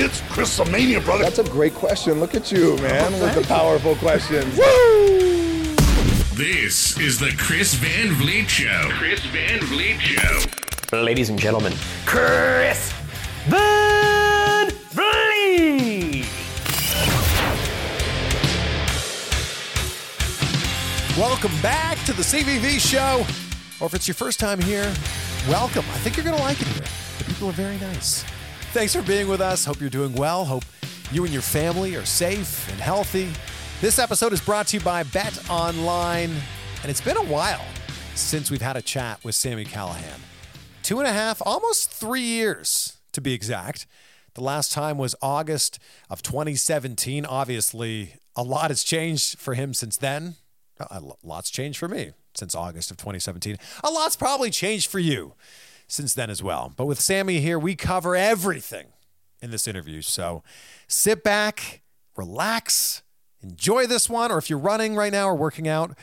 It's Chrisomania, brother. That's a great question. Look at you, man, with the powerful questions. Woo! This is the Chris Van Vliet Show. Chris Van Vliet Show. Ladies and gentlemen, Chris Van Vliet. Welcome back to the CVV show. Or if it's your first time here, welcome. I think you're going to like it here. The people are very nice. Thanks for being with us. Hope you're doing well. Hope you and your family are safe and healthy. This episode is brought to you by Bet Online, and it's been a while since we've had a chat with Sami Callihan. Two and a half, almost three years to be exact. The last time was August of 2017. Obviously, a lot has changed for him since then. Uh, a lot's changed for me since August of 2017. A lot's probably changed for you since then as well. But with Sami here, we cover everything in this interview. So sit back, relax, enjoy this one. Or if you're running right now or working out,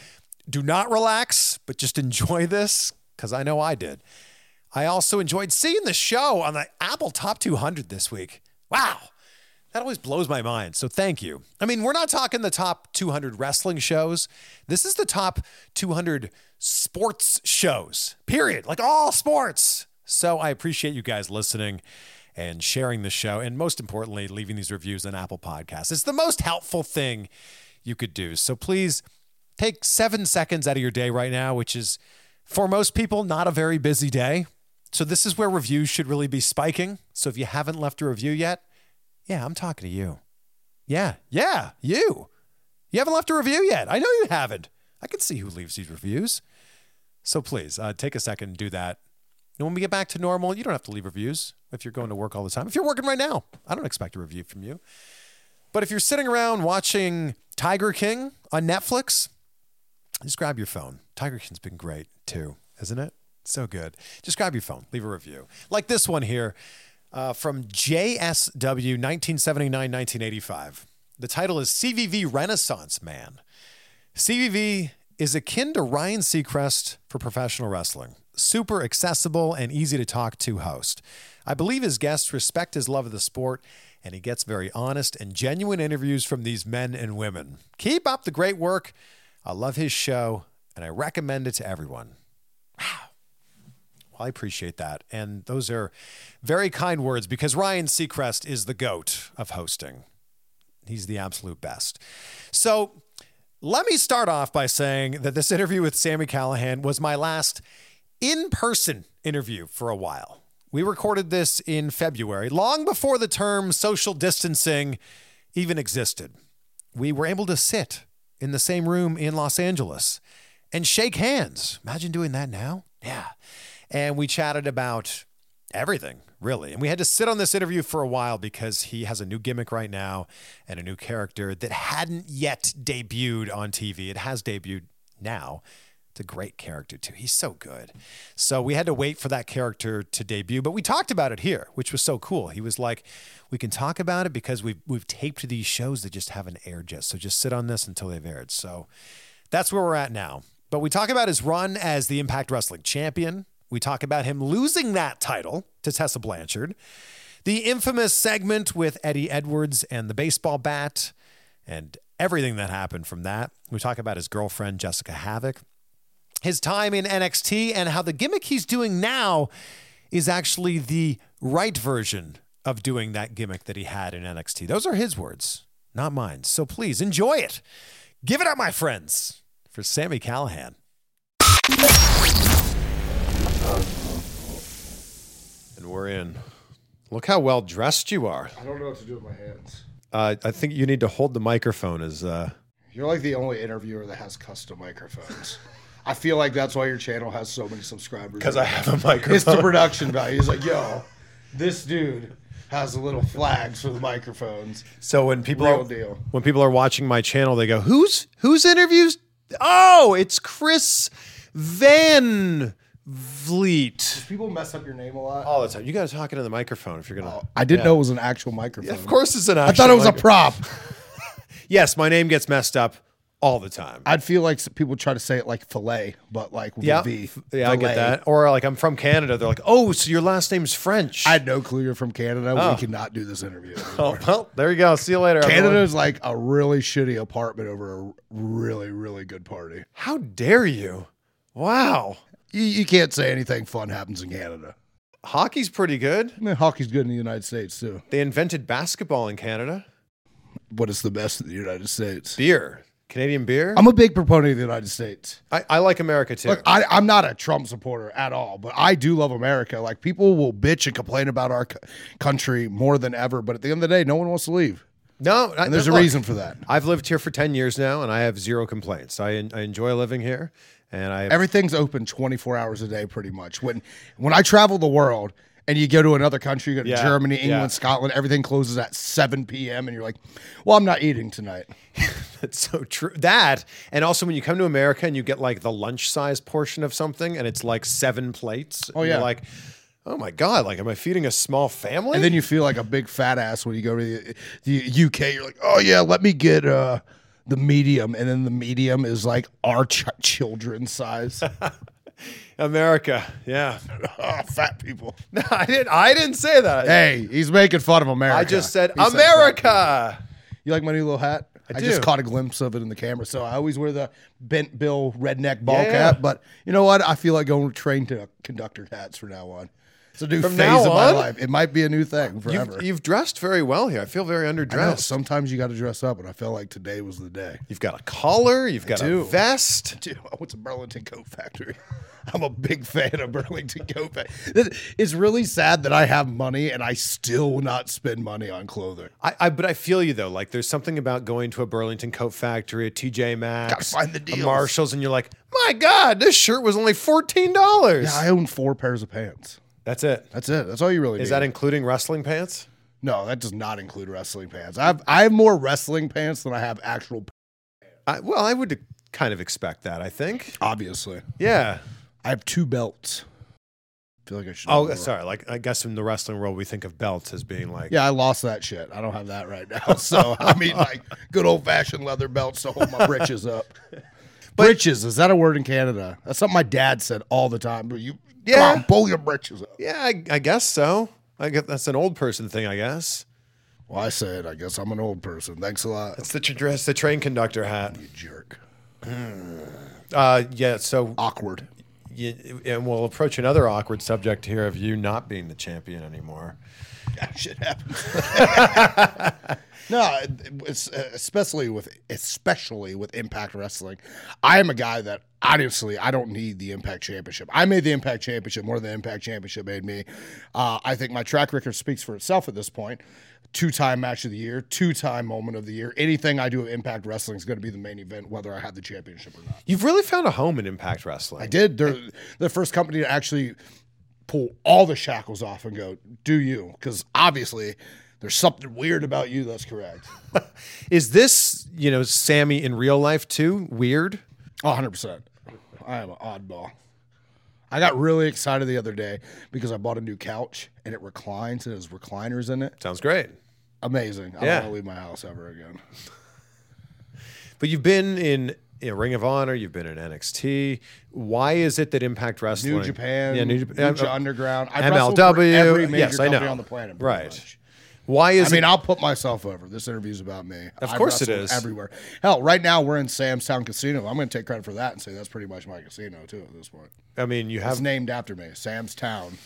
do not relax, but just enjoy this because I know I did. I also enjoyed seeing the show on the Apple Top 200 this week. Wow. That always blows my mind. So thank you. I mean, we're not talking the top 200 wrestling shows. This is the top 200 sports shows, period. Like all sports. So I appreciate you guys listening and sharing the show. And most importantly, leaving these reviews on Apple Podcasts. It's the most helpful thing you could do. So please take seven seconds out of your day right now, which is for most people not a very busy day. So this is where reviews should really be spiking. So if you haven't left a review yet, yeah, I'm talking to you. Yeah, yeah, you. You haven't left a review yet. I know you haven't. I can see who leaves these reviews. So please uh, take a second and do that. And when we get back to normal, you don't have to leave reviews if you're going to work all the time. If you're working right now, I don't expect a review from you. But if you're sitting around watching Tiger King on Netflix, just grab your phone. Tiger King's been great too, isn't it? So good. Just grab your phone, leave a review. Like this one here uh, from JSW 1979 1985. The title is CVV Renaissance Man. CVV is akin to Ryan Seacrest for professional wrestling. Super accessible and easy to talk to host. I believe his guests respect his love of the sport, and he gets very honest and genuine interviews from these men and women. Keep up the great work. I love his show, and I recommend it to everyone. Wow. Well, I appreciate that. And those are very kind words because Ryan Seacrest is the GOAT of hosting. He's the absolute best. So let me start off by saying that this interview with Sami Callihan was my last in person interview for a while. We recorded this in February, long before the term social distancing even existed. We were able to sit in the same room in Los Angeles and shake hands. Imagine doing that now. Yeah. And we chatted about everything, really. And we had to sit on this interview for a while because he has a new gimmick right now and a new character that hadn't yet debuted on TV. It has debuted now. It's a great character, too. He's so good. So we had to wait for that character to debut, but we talked about it here, which was so cool. He was like, we can talk about it because we've, we've taped these shows that just haven't aired yet. So just sit on this until they've aired. So that's where we're at now. But we talk about his run as the Impact Wrestling champion. We talk about him losing that title to Tessa Blanchard, the infamous segment with Eddie Edwards and the baseball bat, and everything that happened from that. We talk about his girlfriend, Jessicka Havok, his time in NXT, and how the gimmick he's doing now is actually the right version of doing that gimmick that he had in NXT. Those are his words, not mine. So please enjoy it. Give it up, my friends, for Sami Callihan. And we're in. Look how well dressed you are. I don't know what to do with my hands. Uh, I think you need to hold the microphone as. Uh, You're like the only interviewer that has custom microphones. I feel like that's why your channel has so many subscribers. Because I have a microphone. It's the production value. He's like, yo, this dude has the little flags for the microphones. So when people Real are deal. when people are watching my channel, they go, "Who's whose interviews?" Oh, it's Chris Van Vliet. People mess up your name a lot. All the time. You got to talk into the microphone if you're gonna. I didn't know it was an actual microphone. Of course, it's an. I thought it was a prop. Yes, my name gets messed up all the time. I'd feel like s- people try to say it like fillet, but like with yeah, a V. yeah, I get Filet. that. Or like I'm from Canada. They're like, "Oh, so your last name's French." I had no clue you're from Canada. Oh. We cannot do this interview. oh, anymore. well, there you go. See you later. everyone. Canada's like a really shitty apartment over a really, really good party. How dare you? Wow, You, you can't say anything fun happens in Canada. hockey's pretty good. I mean, hockey's good in the United States too, They invented basketball in Canada. but it's the best in the United States. Beer, Canadian beer. I'm a big proponent of the United States. I, I like America too. Look, I, I'm not a Trump supporter at all, but I do love America. Like people will bitch and complain about our c- country more than ever, but at the end of the day, no one wants to leave, no, I- and there's a look, reason for that. I've lived here for ten years now, and I have zero complaints. I, I enjoy living here, and I Everything's open 24 hours a day, pretty much. When when I travel the world and you go to another country, you go to Yeah, Germany, England, yeah. Scotland, everything closes at 7 p.m. and you're like, well, I'm not eating tonight. That's so true. That and also when you come to America and you get like the lunch size portion of something, and it's like seven plates. Oh, yeah. you're like, oh my god, like am I feeding a small family? And then you feel like a big fat ass when you go to the, the UK. You're like, oh yeah, let me get uh, the medium, and then the medium is like our ch- children's size. America, yeah. oh, fat people. No, I didn't. I didn't say that. Hey, he's making fun of America. I just said He America. You like my new little hat? I, do. just caught a glimpse of it in the camera. So I always wear the bent bill redneck ball Yeah. cap. But you know what? I feel like going to train to conductor hats from now on. It's a new From phase now of my on? life. It might be a new thing forever. You've, you've dressed very well here. I feel very I know, underdressed. sometimes you got to dress up, and I felt like today was the day. You've got a collar. You've got a do. vest. Dude, I went to Burlington Coat Factory. I'm a big fan of Burlington Coat Factory. It's really sad that I have money and I still will not spend money on clothing. I, I, but I feel you though. Like there's something about going to a Burlington coat factory, a TJ Maxx, Gotta find the a deals. Marshalls, and you're like, my God, this shirt was only fourteen dollars. Yeah, I own four pairs of pants. That's it. That's it. That's all you really Is need. that including wrestling pants? No, that does not include wrestling pants. I have I have more wrestling pants than I have actual. I, well, I would kind of expect that. I think. Obviously, Yeah. I have two belts. I feel like I should. Oh, more. sorry. Like I guess in the wrestling world, we think of belts as being like. Yeah, I lost that shit. I don't have that right now. So I mean, like good old fashioned leather belts to hold my britches up. britches is that a word in Canada? That's something my dad said all the time. But you, Yeah. come on, pull your britches up. Yeah, I, I guess so. I guess that's an old person thing. I guess Well, I said, I guess I'm an old person. Thanks a lot. it's the it's the train conductor hat. You jerk. Uh, yeah. So Awkward. you, and we'll approach another awkward subject here of you not being the champion anymore. that shit happens. no, it's especially with especially with Impact Wrestling. I am a guy that honestly I don't need the Impact Championship. I made the Impact Championship more than the Impact Championship made me. Uh, I think my track record speaks for itself at this point. Two-time match of the year, two-time moment of the year. Anything I do at Impact Wrestling is going to be the main event, whether I have the championship or not. You've really found a home in Impact Wrestling. I did. They're the first company to actually pull all the shackles off and go, "Do you?" Because obviously, there's something weird about you. That's correct. Is this, you know, Sami in real life too? Weird? Oh, 100 percent. I am an oddball. I got really excited the other day because I bought a new couch and it reclines and it has recliners in it. Sounds great. Amazing. I Yeah. don't want to leave my house ever again. But you've been in you know, Ring of Honor, you've been in NXT. Why is it that Impact Wrestling, New Japan, yeah, New Japan, Lucha uh, Underground. I MLW, every major yes, I company know, on the planet. right? much. Why is I mean, it? I'll put myself over. This interview's about me. Of I've course it is. Everywhere. Hell, right now we're in Sam's Town Casino. I'm going to take credit for that and say that's pretty much my casino too at this point. I mean, you It's have named after me, Sam's Town.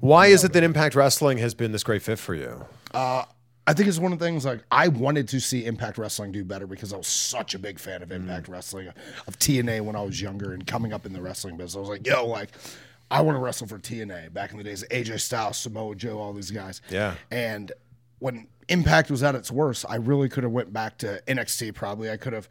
Why is it that Impact Wrestling has been this great fit for you? Uh, I think it's one of the things like I wanted to see Impact Wrestling do better because I was such a big fan of mm-hmm. Impact Wrestling, of TNA when I was younger and coming up in the wrestling business. I was like, yo, like, I want to wrestle for TNA back in the days of AJ Styles, Samoa Joe, all these guys. Yeah. And when Impact was at its worst, I really could have went back to NXT probably. I could have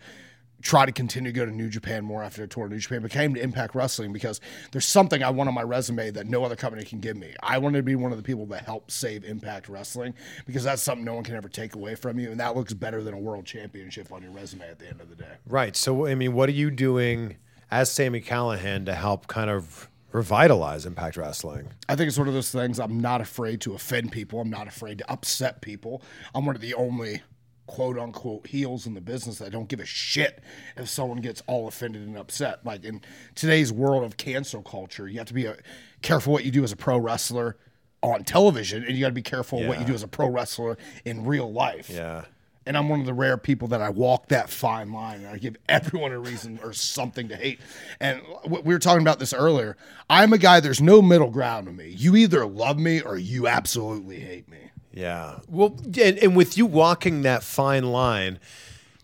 tried to continue to go to New Japan more after a tour in New Japan, but came to Impact Wrestling because there's something I want on my resume that no other company can give me. I wanted to be one of the people that helped save Impact Wrestling because that's something no one can ever take away from you, and that looks better than a world championship on your resume at the end of the day. Right. So, I mean, what are you doing as Sami Callihan to help kind of revitalize Impact Wrestling? I think it's one of those things. I'm not afraid to offend people. I'm not afraid to upset people. I'm one of the only quote unquote heels in the business that don't give a shit if someone gets all offended and upset. Like in today's world of cancel culture, you have to be a, careful what you do as a pro wrestler on television, and you got to be careful what you do as a pro wrestler in real life. Yeah. And I'm one of the rare people that I walk that fine line and I give everyone a reason or something to hate. And we were talking about this earlier. I'm a guy, there's no middle ground to me. You either love me or you absolutely hate me. Yeah. Well, and, and with you walking that fine line,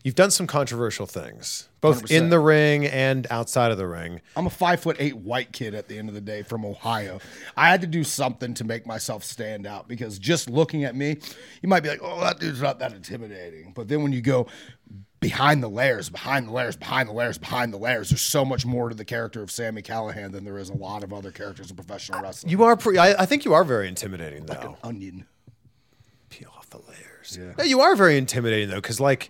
you've done some controversial things, both in 100%. the ring and outside of the ring. I'm a five foot eight white kid at the end of the day from Ohio. I had to do something to make myself stand out because just looking at me, you might be like, oh, that dude's not that intimidating. But then when you go behind the layers, behind the layers, behind the layers, behind the layers, there's so much more to the character of Sami Callihan than there is a lot of other characters in professional wrestling. You are, pre- I, I think you are very intimidating, though. onion. Peel off the layers. No, you are very intimidating, though, because, like,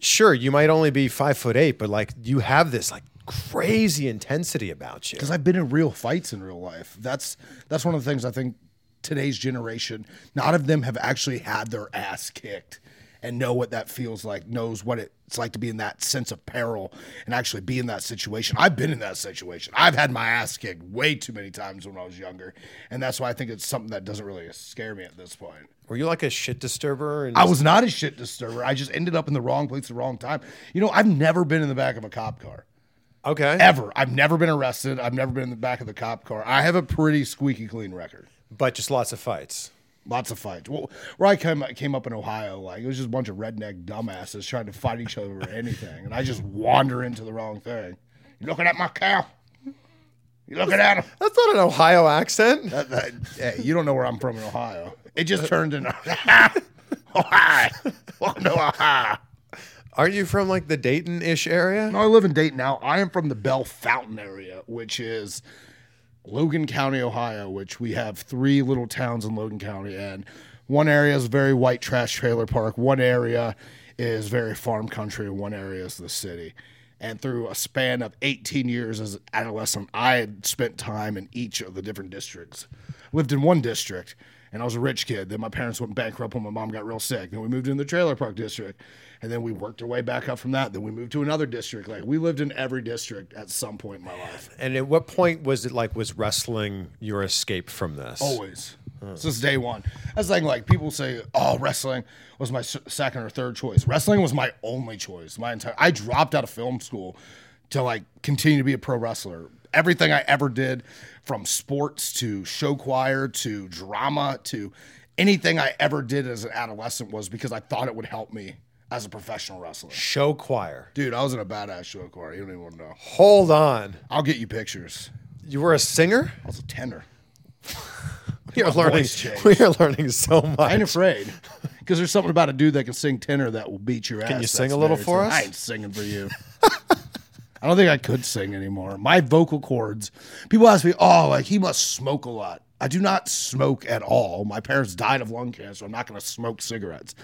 sure, you might only be five foot eight, but, like, you have this, like, crazy intensity about you. because I've been in real fights in real life. That's that's one of the things I think today's generation, not of them have actually had their ass kicked and know what that feels like, knows what it's like to be in that sense of peril and actually be in that situation. I've been in that situation. I've had my ass kicked way too many times when I was younger, and that's why I think it's something that doesn't really scare me at this point. Were you like a shit disturber? And I was not a shit disturber. I just ended up in the wrong place at the wrong time. You know, I've never been in the back of a cop car. okay. Ever. I've never been arrested. I've never been in the back of the cop car. I have a pretty squeaky clean record. but just lots of fights. Lots of fights. Well, where I came, came up in Ohio, like it was just a bunch of redneck dumbasses trying to fight each other over anything, and I just wander into the wrong thing. You looking at my cow? You looking at him? That's not an Ohio accent. That, that, hey, you don't know where I'm from in Ohio. It just turned into Ohio. Welcome to Ohio. Aren't you from like the Dayton ish area? No, I live in Dayton now. I am from the Bellefontaine area, which is Logan County, Ohio, which we have three little towns in Logan County. And one area is very white trash trailer park, one area is very farm country, one area is the city. And through a span of 18 years as an adolescent, I had spent time in each of the different districts. Lived in one district, and I was a rich kid. Then my parents went bankrupt when my mom got real sick. Then we moved in the trailer park district, and then we worked our way back up from that. Then we moved to another district. Like we lived in every district at some point in my life. And at what point was it like was wrestling your escape from this? Always. Since day one. That's the thing, like people say, oh, wrestling was my second or third choice. Wrestling was my only choice. My entire I dropped out of film school to like continue to be a pro wrestler. Everything I ever did, from sports to show choir to drama to anything I ever did as an adolescent was because I thought it would help me as a professional wrestler. Show choir. Dude, I was in a badass show choir. You don't even want to know. Hold on. I'll get you pictures. You were a singer? I was a tenor. We are My learning. We are learning so much. I ain't afraid. Because there's something about a dude that can sing tenor that will beat your ass. Can you sing a little for us? I ain't singing for you. I don't think I could sing anymore. My vocal cords. People ask me, "Oh, like he must smoke a lot." I do not smoke at all. My parents died of lung cancer. I'm not going to smoke cigarettes.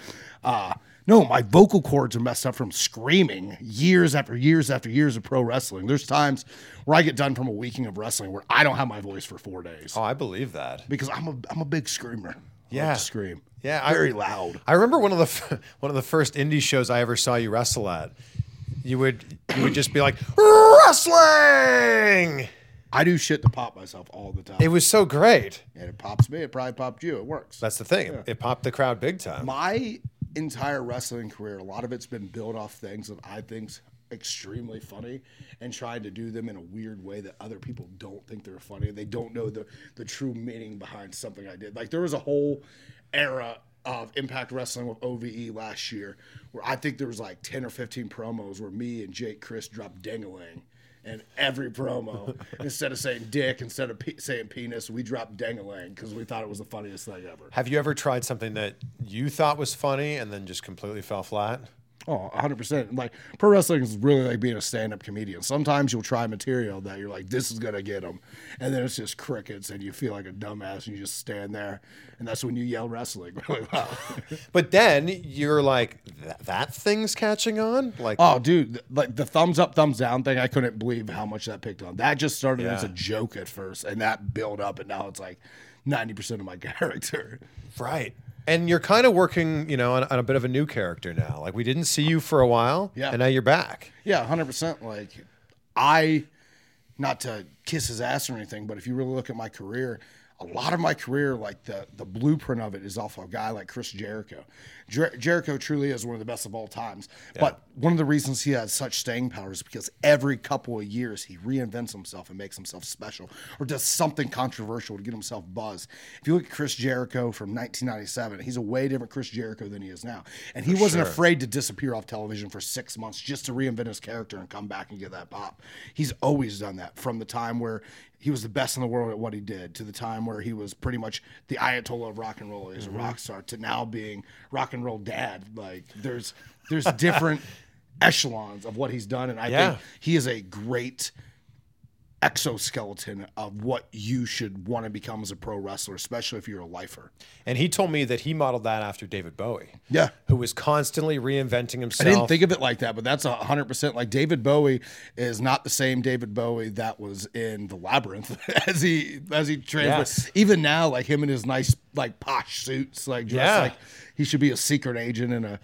Uh, no, my vocal cords are messed up from screaming years after years after years of pro wrestling. There's times where I get done from a weekend of wrestling where I don't have my voice for four days Oh, I believe that. because I'm a I'm a big screamer. I like Yeah. to scream. Yeah, I- very loud. I remember one of the f- one of the first indie shows I ever saw you wrestle at. You would you would just be like wrestling. I do shit to pop myself all the time. It was so great. and it pops me. It probably popped you. It works. That's the thing. It popped the crowd big time. My entire wrestling career, a lot of it's been built off things that I think extremely funny and trying to do them in a weird way that other people don't think they're funny. They don't know the the true meaning behind something I did. Like there was a whole era of Impact Wrestling with OVE last year where I think there was like 10 or 15 promos where me and Jake Crist dropped dingaling. And every promo, instead of saying dick, instead of pe- saying penis, we dropped dangalang because we thought it was the funniest thing ever. Have you ever tried something that you thought was funny and then just completely fell flat? Oh, 100%. Like, pro wrestling is really like being a stand up comedian. Sometimes you'll try material that you're like, this is going to get them. And then it's just crickets and you feel like a dumbass and you just stand there. And that's when you yell wrestling really loud. But then you're like, that, that thing's catching on? Like, oh, dude. th- Like the thumbs up, thumbs down thing, I couldn't believe how much that picked on. That just started as a joke at first and that built up. And now it's like 90% of my character. right. And you're kind of working, you know, on, on a bit of a new character now. Like, we didn't see you for a while. Yeah. And now you're back. Yeah, hundred percent. Like I, not to kiss his ass or anything, but if you really look at my career, a lot of my career, like the the blueprint of it, is off of a guy like Chris Jericho. Jer- Jericho truly is one of the best of all times. But one of the reasons he has such staying power is because every couple of years he reinvents himself and makes himself special, or does something controversial to get himself buzz. If you look at Chris Jericho from 1997, he's a way different Chris Jericho than he is now, and he wasn't afraid to disappear off television for six months just to reinvent his character and come back and get that pop. He's always done that from the time where he was the best in the world at what he did to the time where he was pretty much the Ayatollah of rock and roll. He's a mm-hmm. rock star to now being rock and roll dad. Like there's there's different echelons of what he's done, and I Yeah. think he is a great exoskeleton of what you should want to become as a pro wrestler, especially if you're a lifer. And he told me that he modeled that after David Bowie. Yeah. Who was constantly reinventing himself. I didn't think of it like that, but that's a hundred percent. Like David Bowie is not the same David Bowie that was in the Labyrinth as he as he trains. Yes. Even now, like him in his nice like posh suits, like dressed Yeah. like he should be a secret agent in a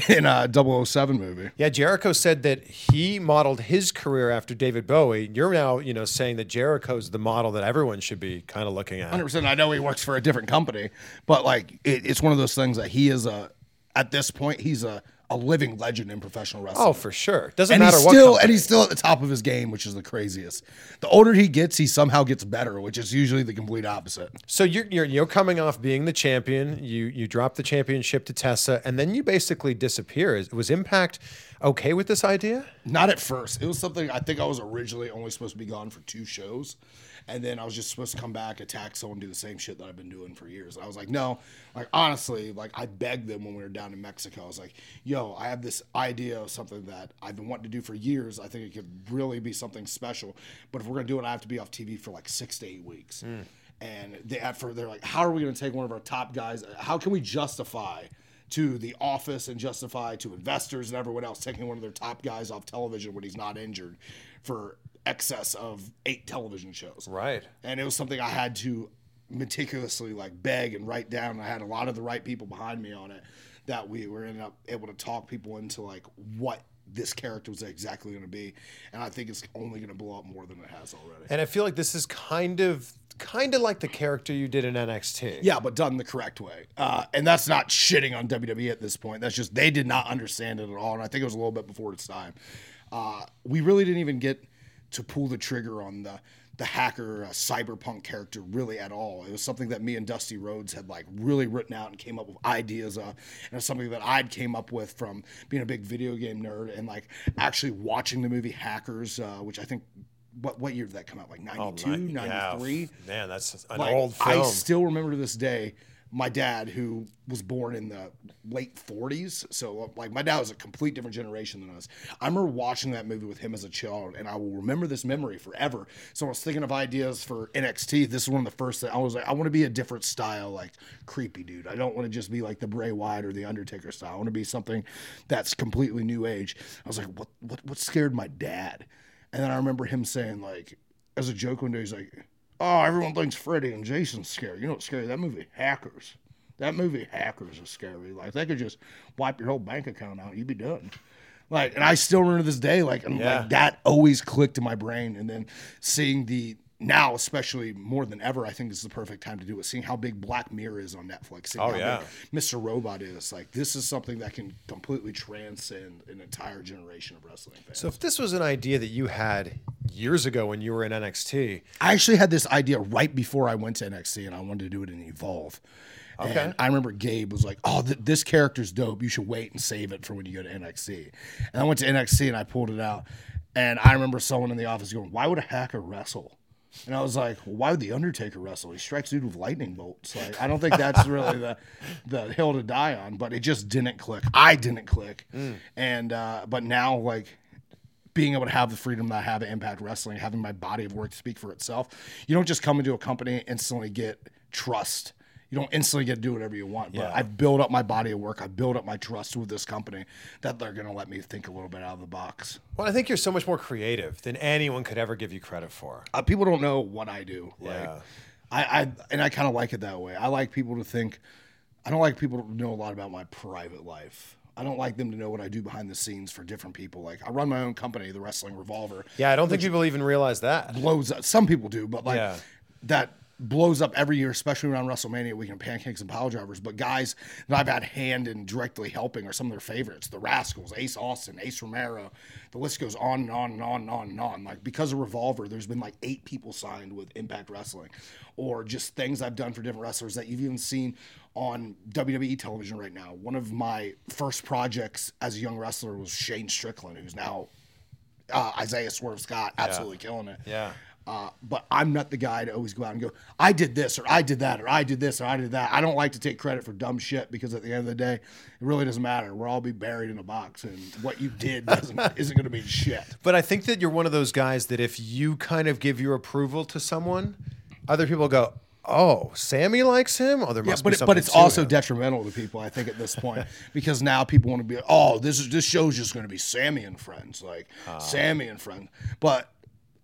in a 007 movie. Yeah, Jericho said that he modeled his career after David Bowie. You're now, you know, saying that Jericho's the model that everyone should be kind of looking at. Hundred percent. I know he works for a different company, but like it, it's one of those things that he is a at this point he's a a living legend in professional oh, wrestling. Oh, for sure. Doesn't and matter he's what. still and he's still at the top of his game, which is the craziest. The older he gets, he somehow gets better, which is usually the complete opposite. So you're, you're you're coming off being the champion. You you drop the championship to Tessa, and then you basically disappear. Is- Was Impact okay with this idea? Not at first. It was something I think I was originally only supposed to be gone for two shows. And then I was just supposed to come back, attack someone, do the same shit that I've been doing for years. I was like, no, like honestly, like I begged them when we were down in Mexico. I was like, yo, I have this idea of something that I've been wanting to do for years. I think it could really be something special. But if we're gonna do it, I have to be off TV for like six to eight weeks. Hmm. And they at for they're like, how are we gonna take one of our top guys? How can we justify to the office and justify to investors and everyone else taking one of their top guys off television when he's not injured for excess of eight television shows. Right. And it was something I had to meticulously like beg and write down. I had a lot of the right people behind me on it that we were ended up able to talk people into like what this character was exactly going to be. And I think it's only going to blow up more than it has already. And I feel like this is kind of kind of like the character you did in NXT. Yeah, but done the correct way. Uh, and that's not shitting on WWE at this point. That's just they did not understand it at all. And I think it was a little bit before its time. Uh, we really didn't even get to pull the trigger on the the hacker uh, cyberpunk character really at all. It was something that me and Dusty Rhodes had like really written out and came up with ideas of, and it's something that I'd came up with from being a big video game nerd and like actually watching the movie Hackers, uh, which I think. What, what year did that come out? Like 92, Oh, my- yeah. 93? Man, that's an Like, old film. I still remember to this day my dad, who was born in the late 40s. So, like, my dad was a complete different generation than us. I remember watching that movie with him as a child, and I will remember this memory forever. So, I was thinking of ideas for NXT. This is one of the first that I was like, I want to be a different style, like creepy dude. I don't want to just be like the Bray Wyatt or the Undertaker style. I want to be something that's completely new age. I was like, what, what, what scared my dad? And then I remember him saying, like, as a joke one day, he's like, Oh, everyone thinks Freddy and Jason's scary. You know what's scary? That movie, Hackers. That movie, Hackers, is scary. Like they could just wipe your whole bank account out, you'd be done. Like, and I still remember this day, like, and Yeah. like that always clicked in my brain. And then seeing the now, especially more than ever, I think this is the perfect time to do it. Seeing how big Black Mirror is on Netflix, seeing Oh, how yeah. big Mr. Robot is, like this is something that can completely transcend an entire generation of wrestling fans. So if this was an idea that you had years ago when you were in NXT, I actually had this idea right before I went to NXT, and I wanted to do it in Evolve. Okay. And I remember Gabe was like, "Oh, th- this character's dope. You should wait and save it for when you go to NXT." And I went to NXT and I pulled it out, and I remember someone in the office going, "Why would a hacker wrestle?" And I was like, well, "Why would the Undertaker wrestle? He strikes dude with lightning bolts. Like, I don't think that's really the the hill to die on." But it just didn't click. I didn't click, and uh, but now like being able to have the freedom that I have at Impact Wrestling, having my body of work speak for itself. You don't just come into a company and instantly get trust. You don't instantly get to do whatever you want. But Yeah. I've built up my body of work. I built up my trust with this company that they're going to let me think a little bit out of the box. well, I think you're so much more creative than anyone could ever give you credit for. Uh, people don't know what I do. Like, Yeah. I, I and I kind of like it that way. I like people to think. I don't like people to know a lot about my private life. I don't like them to know what I do behind the scenes for different people. Like I run my own company, the Wrestling Revolver. Yeah, I don't think people even realize that. blows up. Some people do, but like Yeah. that blows up every year, especially around WrestleMania weekend, pancakes and pile drivers. But guys that I've had hand in directly helping are some of their favorites. The Rascalz, Ace Austin, Ace Romero. The list goes on and on and on and on and on. Like because of Revolver, there's been like eight people signed with Impact Wrestling, or just things I've done for different wrestlers that you've even seen on WWE television right now. One of my first projects as a young wrestler was Shane Strickland, who's now uh, Isaiah Swerve Scott, absolutely killing it. Yeah. Uh, but I'm not the guy to always go out and go, I did this or I did that or I did this or I did that. I don't like to take credit for dumb shit because at the end of the day, it really doesn't matter. We'll all be buried in a box, and what you did doesn't isn't going to mean shit. But I think that you're one of those guys that if you kind of give your approval to someone, other people go, "Oh, Sami likes him." Oh, there Yeah, must but be something but it's also him." detrimental to people. I think at this point because now people want to be, oh, this is this show's just going to be Sami and friends, like Ah. Sami and friends. But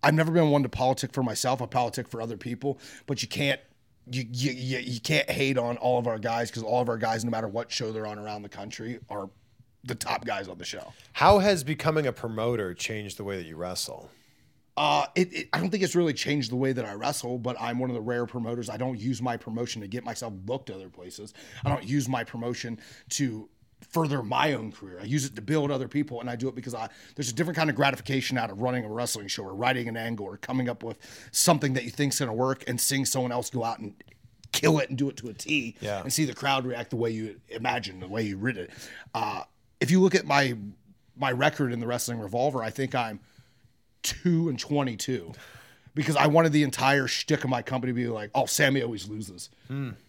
I've never been one to politic for myself. I politic for other people. But you can't. You, you, you, can't hate on all of our guys because all of our guys, no matter what show they're on around the country, are the top guys on the show. How has becoming a promoter changed the way that you wrestle? Uh, it, it, I don't think it's really changed the way that I wrestle, but I'm one of the rare promoters. I don't use my promotion to get myself booked other places. I don't use my promotion to further my own career. I use it to build other people, and I do it because I there's a different kind of gratification out of running a wrestling show or writing an angle or coming up with something that you think's going to work and seeing someone else go out and kill it and do it to a T Yeah. and see the crowd react the way you imagine, the way you read it. Uh, if you look at my my record in the wrestling revolver, I think I'm two and twenty two. Because I wanted the entire shtick of my company to be like, oh, Sami always loses.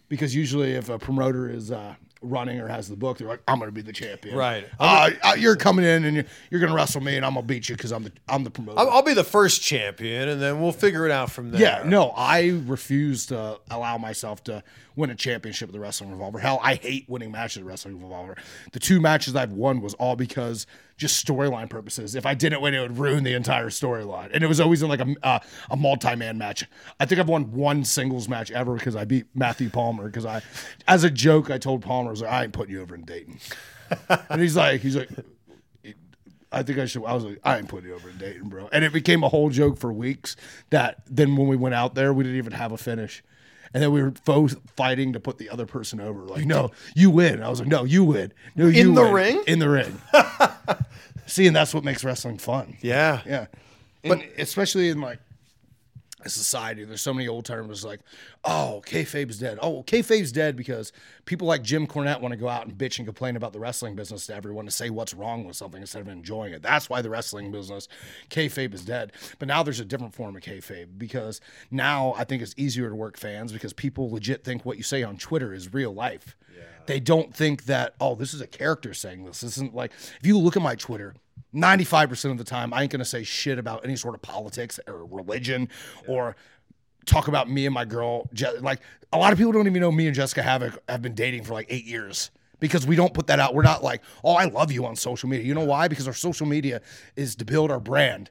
Because usually, if a promoter is uh, running or has the book, they're like, I'm going to be the champion. Right. Uh, uh, you're coming in and you're, you're going to wrestle me, and I'm going to beat you because I'm the I'm the promoter. I'll, I'll be the first champion, and then we'll figure it out from there. Yeah, no, I refuse to allow myself to win a championship at the Wrestling Revolver. Hell, I hate winning matches at the Wrestling Revolver. The two matches I've won was all because just storyline purposes. If I didn't win, it would ruin the entire storyline, and it was always in like a uh, a multi man match. I think I've won one singles match ever because I beat Matthew Palmer. Because I, as a joke, I told Palmer, I was like, I ain't putting you over in Dayton, and he's like, he's like. I think I should. I was like, I ain't putting you over in Dayton, bro. And it became a whole joke for weeks. That then when we went out there, we didn't even have a finish, and then we were both fighting to put the other person over. Like, no, you win. I was like, no, you win. No, you In the win. ring? In the ring. See, and that's what makes wrestling fun. Yeah. Yeah. But especially in like a society, there's so many old terms like, oh, kayfabe's dead. Oh, kayfabe's dead because people like Jim Cornette want to go out and bitch and complain about the wrestling business to everyone to say what's wrong with something instead of enjoying it. That's why the wrestling business, kayfabe is dead. But now there's a different form of kayfabe because now I think it's easier to work fans because people legit think what you say on Twitter is real life. They don't think that, oh, this is a character saying this. This isn't like, if you look at my Twitter, 95% of the time, I ain't going to say shit about any sort of politics or religion or talk about me and my girl. Je- Like, a lot of people don't even know me and Jessicka have, have been dating for like eight years because we don't put that out. We're not like, oh, I love you on social media. You know why? Because our social media is to build our brand.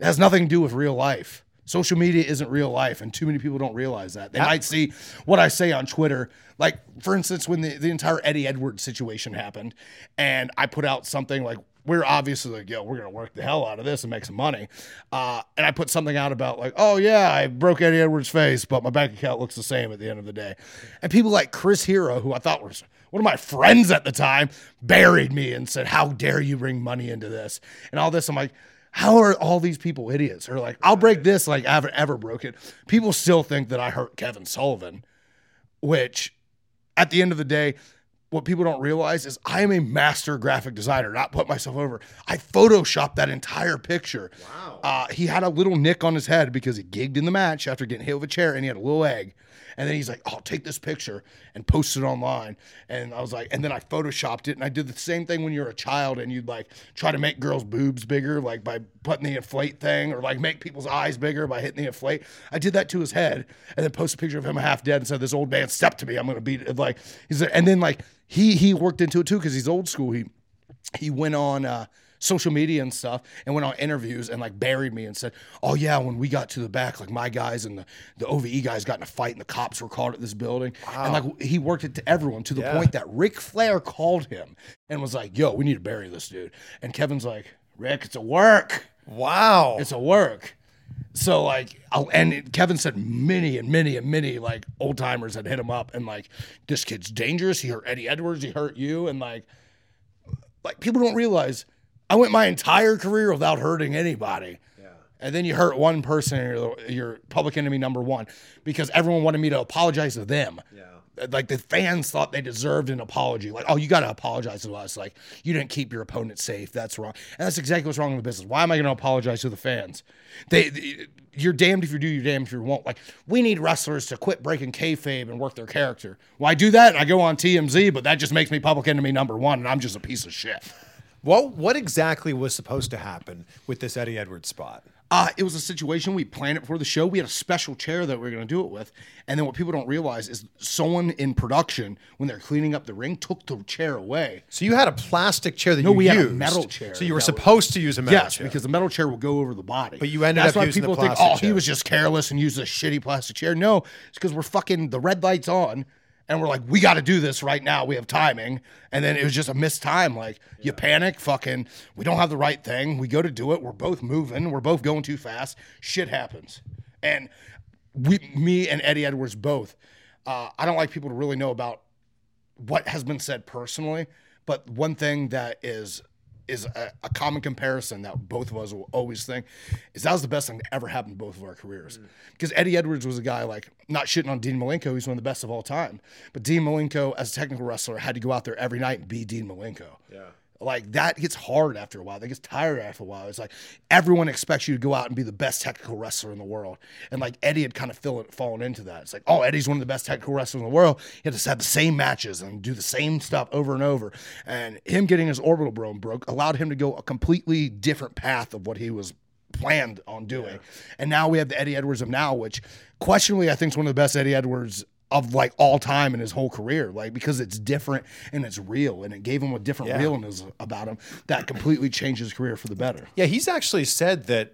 It has nothing to do with real life. Social media isn't real life, and too many people don't realize that. They might see what I say on Twitter. Like, for instance, when the, the entire Eddie Edwards situation happened, and I put out something like we are obviously like, yo, we're gonna work the hell out of this and make some money. Uh, and I put something out about like, oh yeah, I broke Eddie Edwards' face, but my bank account looks the same at the end of the day. And people like Chris Hero, who I thought was one of my friends at the time, buried me and said, "How dare you bring money into this?" And all this, I'm like. How are all these people idiots? Or like, I'll break this like I haven't ever broke it. People still think that I hurt Kevin Sullivan, which at the end of the day, what people don't realize is I am a master graphic designer, not put myself over. I photoshopped that entire picture. Wow. Uh, he had a little nick on his head because he gigged in the match after getting hit with a chair and he had a little egg. And then he's like, I'll take this picture and post it online. And I was like, and then I photoshopped it. And I did the same thing when you're a child and you'd like try to make girls' boobs bigger, like by putting the inflate thing, or like make people's eyes bigger by hitting the inflate. I did that to his head and then post a picture of him half dead and said, This old man stepped to me. I'm going to beat it. Like, he's and then like he he worked into it too because he's old school. He he went on uh, social media and stuff and went on interviews and like buried me and said, "Oh yeah, when we got to the back, like my guys and the, the OVE guys got in a fight and the cops were called at this building." Wow. And like he worked it to everyone to the Yeah. point that Ric Flair called him and was like, "Yo, we need to bury this dude." And Kevin's like, "Ric, it's a work. Wow. It's a work." So like, I'll, and Kevin said many and many and many like old timers had hit him up and like, this kid's dangerous. He hurt Eddie Edwards. He hurt you, and like, like people don't realize I went my entire career without hurting anybody. Yeah. And then you hurt one person, and you're, you're public enemy number one because everyone wanted me to apologize to them. Yeah. Like the fans thought they deserved an apology. Like, oh, you got to apologize to us. Like, you didn't keep your opponent safe. That's wrong. And that's exactly what's wrong in the business. Why am I going to apologize to the fans? They, they- you're damned if you do, you're damned if you won't. Like, we need wrestlers to quit breaking kayfabe and work their character. Well, I do that and I go on TMZ, but that just makes me public enemy number one, and I'm just a piece of shit. What what exactly was supposed to happen with this Eddie Edwards spot? Uh, it was a situation we planned it for the show. We had a special chair that we were going to do it with, and then what people don't realize is someone in production, when they're cleaning up the ring, took the chair away. So you had a plastic chair that No, you we had a metal chair So you were that was- supposed to use a metal yes, chair. because the metal chair will go over the body. But you ended That's up why using the people think, plastic oh, chair. he was just careless and used a shitty plastic chair. No, it's because we're fucking the red lights on, and we're like, we got to do this right now. We have timing, and then it was just a missed time. Like you panic, fucking, we don't have the right thing. We go to do it. We're both moving. We're both going too fast. Shit happens, and we, me and Eddie Edwards both. Uh, I don't like people to really know about what has been said personally, but one thing that is is a, a common comparison that both of us will always think is that was the best thing to ever happened to both of our careers. Mm. Because Eddie Edwards was a guy like not shitting on Dean Malenko, he's one of the best of all time. But Dean Malenko, as a technical wrestler, had to go out there every night and be Dean Malenko. Yeah. Like that gets hard after a while. That gets tired after a while. It's like everyone expects you to go out and be the best technical wrestler in the world. And like Eddie had kind of fill, fallen into that. It's like, oh, Eddie's one of the best technical wrestlers in the world. He had to have the same matches and do the same stuff over and over. And him getting his orbital bone broke allowed him to go a completely different path of what he was planned on doing. And now we have the Eddie Edwards of now, which questionably I think is one of the best Eddie Edwards of like all time in his whole career, like because it's different and it's real, and it gave him a different Yeah. realness about him that completely changed his career for the better. Yeah, he's actually said that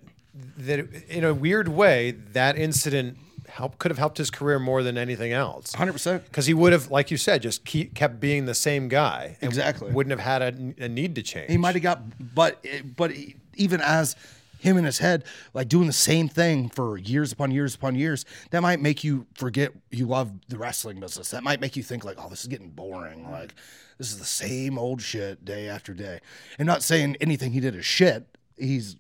that in a weird way that incident help could have helped his career more than anything else. 100%. Because he would have, like you said, just keep, kept being the same guy. and Exactly. Wouldn't have had a, a need to change. He might have got, but but even as him in his head, like doing the same thing for years upon years upon years, that might make you forget you love the wrestling business. That might make you think like, oh, this is getting boring. Mm. Like this is the same old shit day after day. And not saying anything he did is shit. He's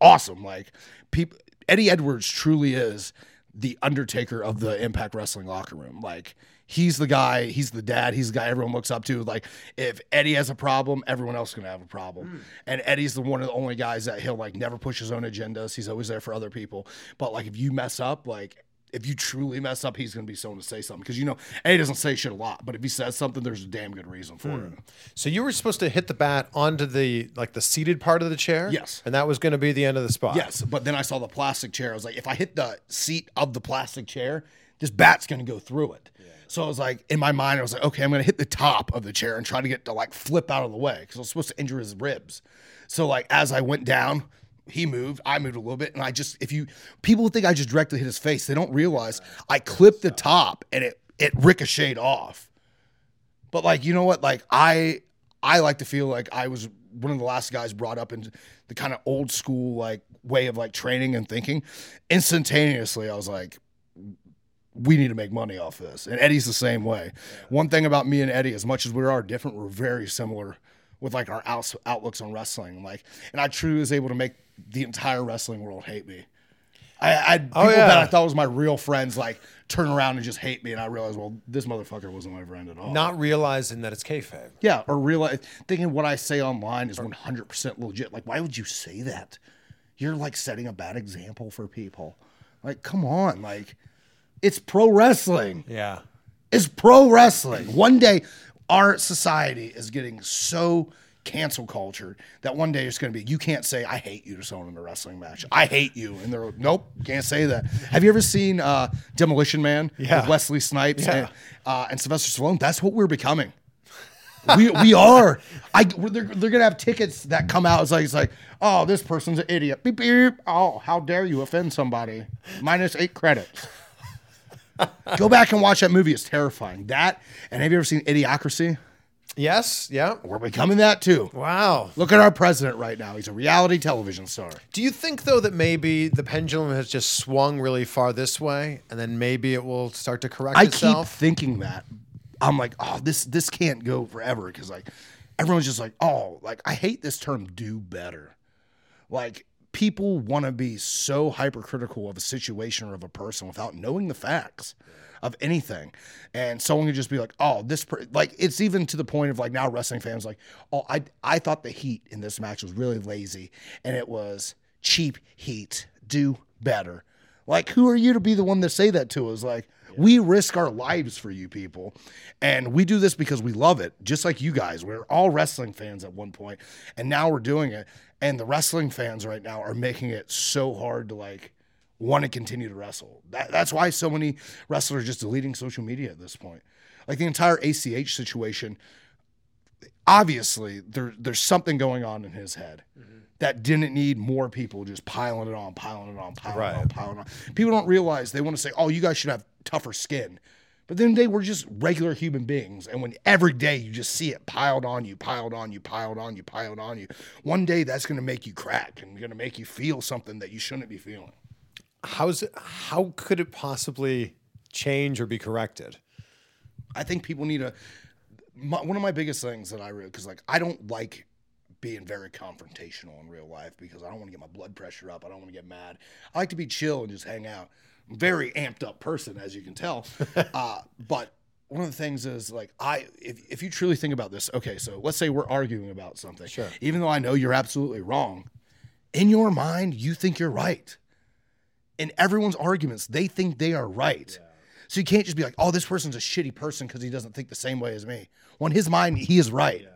awesome. Like people, Eddie Edwards truly is the Undertaker of the Impact Wrestling locker room. Like he's the guy, he's the dad, he's the guy everyone looks up to. Like if Eddie has a problem, everyone else is gonna have a problem. Hmm. And Eddie's the one of the only guys that he'll like never push his own agendas. He's always there for other people. But like if you mess up, like if you truly mess up, he's gonna be someone to say something. Because you know, Eddie doesn't say shit a lot, but if he says something, there's a damn good reason for hmm. it. so you were supposed to hit the bat onto the like the seated part of the chair. Yes. and that was going to be the end of the spot. Yes, but then I saw the plastic chair. I was like, if I hit the seat of the plastic chair, this bat's gonna go through it. So I was like, in my mind, I was like, okay, I'm gonna hit the top of the chair and try to get to like flip out of the way because I was supposed to injure his ribs. So like as I went down, he moved, I moved a little bit, and I just if you people think I just directly hit his face, they don't realize I clipped the top and it it ricocheted off. But like, you know what? Like I I like to feel like I was one of the last guys brought up in the kind of old school like way of like training and thinking. Instantaneously, I was like, we need to make money off this. And Eddie's the same way. One thing about me and Eddie, as much as we are different, we're very similar with like our outs- outlooks on wrestling. Like, and I truly was able to make the entire wrestling world hate me. I, I oh, people Oh, yeah. that I thought was my real friends like turn around and just hate me, and I realized, well, this motherfucker wasn't my friend at all. Not realizing that it's kayfabe. Yeah, or realize thinking what I say online is 100% legit. Like, why would you say that? You're like setting a bad example for people. Like, come on. Like, it's pro wrestling. Yeah. It's pro wrestling. One day, our society is getting so cancel culture that one day it's going to be you can't say I hate you to someone in a wrestling match. I hate you, and they're nope, can't say that. Have you ever seen uh, Demolition Man Yeah. with Wesley Snipes Yeah. and, uh, and Sylvester Stallone? That's what we're becoming. we we are. I they're, they're gonna have tickets that come out. It's like it's like oh this person's an idiot. Beep beep. Oh how dare you offend somebody? Minus eight credits. Go back and watch that movie. It's terrifying. That and have you ever seen Idiocracy? Yes. Yeah. We're becoming that too. Wow. Look at our president right now. He's a reality television star. Do you think though that maybe the pendulum has just swung really far this way, and then maybe it will start to correct I itself? keep thinking that. I'm like, oh, this this can't go forever because like everyone's just like, oh, like I hate this term do better. Like people want to be so hypercritical of a situation or of a person without knowing the facts of anything. And someone could just be like, oh, this per-, like it's even to the point of like now wrestling fans like, oh, I I thought the heat in this match was really lazy and it was cheap heat. Do better. Like, who are you to be the one to say that to us? Like, we risk our lives for you people. And we do this because we love it, just like you guys. We're all wrestling fans at one point, and now we're doing it. And the wrestling fans right now are making it so hard to like want to continue to wrestle. That, that's why so many wrestlers are just deleting social media at this point. Like the entire ACH situation, obviously there there's something going on in his head mm-hmm. that didn't need more people just piling it on, piling it on, piling it on, piling it on. People don't realize they want to say, "Oh, you guys should have tougher skin," but then they were just regular human beings. And when every day you just see it piled on you, piled on you, piled on you, piled on you, one day that's going to make you crack and going to make you feel something that you shouldn't be feeling. How's it? How could it possibly change or be corrected? I think people need to. My, one of my biggest things that I really because like I don't like being very confrontational in real life because I don't want to get my blood pressure up. I don't want to get mad. I like to be chill and just hang out. I'm a very amped up person, as you can tell. uh, but one of the things is like I if if you truly think about this, okay, so let's say we're arguing about something. Sure. Even though I know you're absolutely wrong, in your mind you think you're right. In everyone's arguments, they think they are right. So you can't just be like, oh, this person's a shitty person because he doesn't think the same way as me. In his mind, he is right.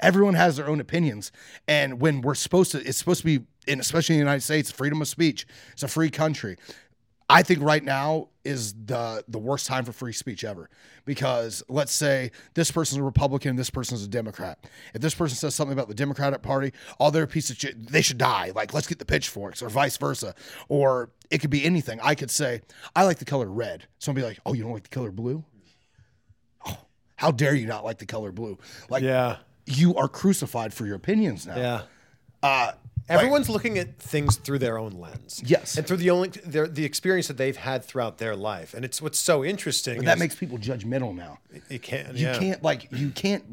Everyone has their own opinions. And when we're supposed to, it's supposed to be, and especially in the United States, freedom of speech. It's a free country. I think right now is the the worst time for free speech ever because let's say this person's a Republican, this person's a Democrat. If this person says something about the Democratic Party, all they're a piece of shit. They should die. Like let's get the pitchforks, or vice versa. Or it could be anything. I could say I like the color red. Someone be like, "Oh, you don't like the color blue? How dare you not like the color blue? Like Yeah. you are crucified for your opinions now. Yeah. Uh, Everyone's looking at things through their own lens. Yes. And through the only their, the experience that they've had throughout their life. And it's what's so interesting. but that is makes people judgmental now. you can't You yeah. can't like you can't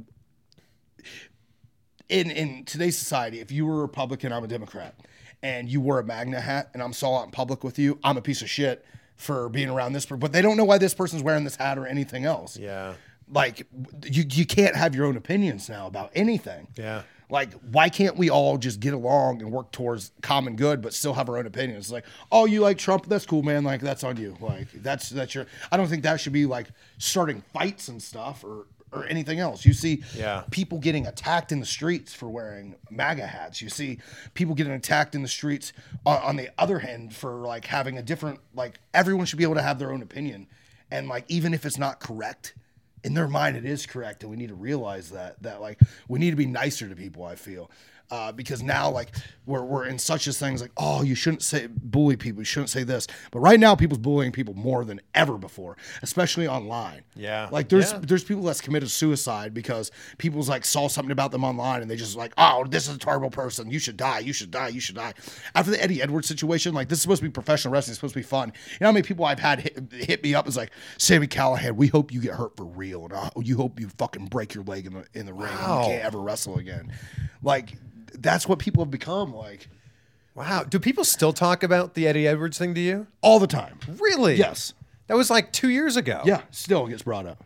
in in today's society, if you were a Republican, I'm a Democrat, and you wore a MAGA hat and I'm saw out in public with you, I'm a piece of shit for being around this person. But they don't know why this person's wearing this hat or anything else. Yeah. Like you you can't have your own opinions now about anything. Yeah. Like, why can't we all just get along and work towards common good, but still have our own opinions? It's like, oh, you like Trump? That's cool, man. Like, that's on you. Like, that's that's your. I don't think that should be like starting fights and stuff or or anything else. You see, Yeah. people getting attacked in the streets for wearing MAGA hats. You see people getting attacked in the streets on, on the other hand for like having a different like. Everyone should be able to have their own opinion, and like even if it's not correct, in their mind it is correct and we need to realize that that like we need to be nicer to people i feel uh, because now like we're, we're in such as things like oh you shouldn't say bully people you shouldn't say this. But right now people's bullying people more than ever before especially online. Yeah. like there's Yeah. there's people that's committed suicide because people's like saw something about them online and they just like oh this is a terrible person. You should die. You should die. You should die. After the eddie edwards situation like this is supposed to be professional wrestling. It's supposed to be fun. You know how many people i've had hit, hit me up? Is like Sami Callihan we hope you get hurt for real. And uh, you hope you fucking break your leg in the, in the ring and you can't ever wrestle again. Like that's what people have become like Wow. Do people still talk about the Eddie Edwards thing to you? all the time Really? yes That was like two years ago. yeah still gets brought up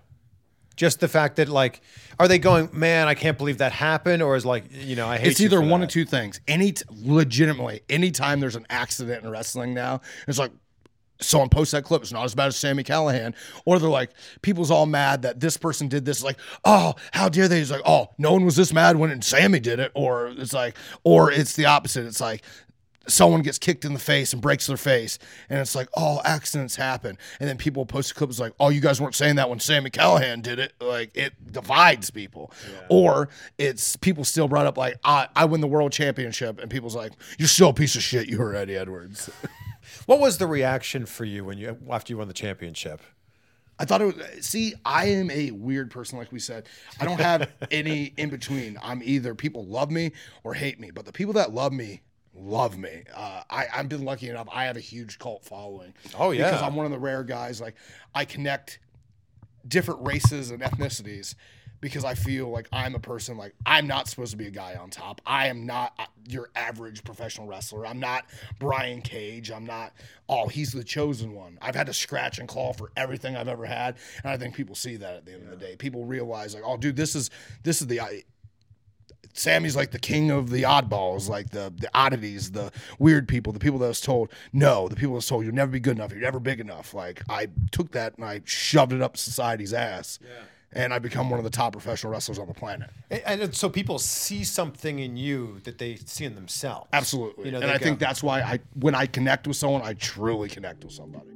Just the fact that like, are they going, man, I can't believe that happened, or is like, you know, I hate. It's either one of two things. Any t- legitimately, anytime there's an accident in wrestling now, it's like someone posts that clip. It's not as bad as Sami Callihan, or they're like, people's all mad that this person did this. Like, oh, how dare they? It's like, oh, no one was this mad when Sami did it, or it's like, or it's the opposite. It's like. Someone gets kicked in the face and breaks their face, and it's like, oh, accidents happen. And then people post clips like, oh, you guys weren't saying that when Sami Callihan did it. Like, it divides people. Or it's people still brought up, like, I, I win the world championship, and people's like, you're still a piece of shit. You were Eddie Edwards. What was the reaction for you when you after you won the championship? I thought it was, see, I am a weird person, like we said. I don't have any in between. I'm either people love me or hate me, but the people that love me, love me. Uh, I, I've been lucky enough. I have a huge cult following. Oh, yeah. Because I'm one of the rare guys, like, I connect different races and ethnicities because I feel like I'm a person like I'm not supposed to be a guy on top. I am not uh, your average professional wrestler. I'm not Brian Cage. I'm not oh, he's the chosen one. I've had to scratch and claw for everything I've ever had, and I think people see that at the end of the day. People realize like, "Oh, dude, this is this is the I- Sami's like the king of the oddballs, like the the oddities, the weird people, the people that was told no, the people that was told you'll never be good enough, you're never big enough. Like I took that and I shoved it up society's ass, and I become one of the top professional wrestlers on the planet. And, and so people see something in you that they see in themselves. Absolutely, You know, and I go- think that's why I when I connect with someone, I truly connect with somebody.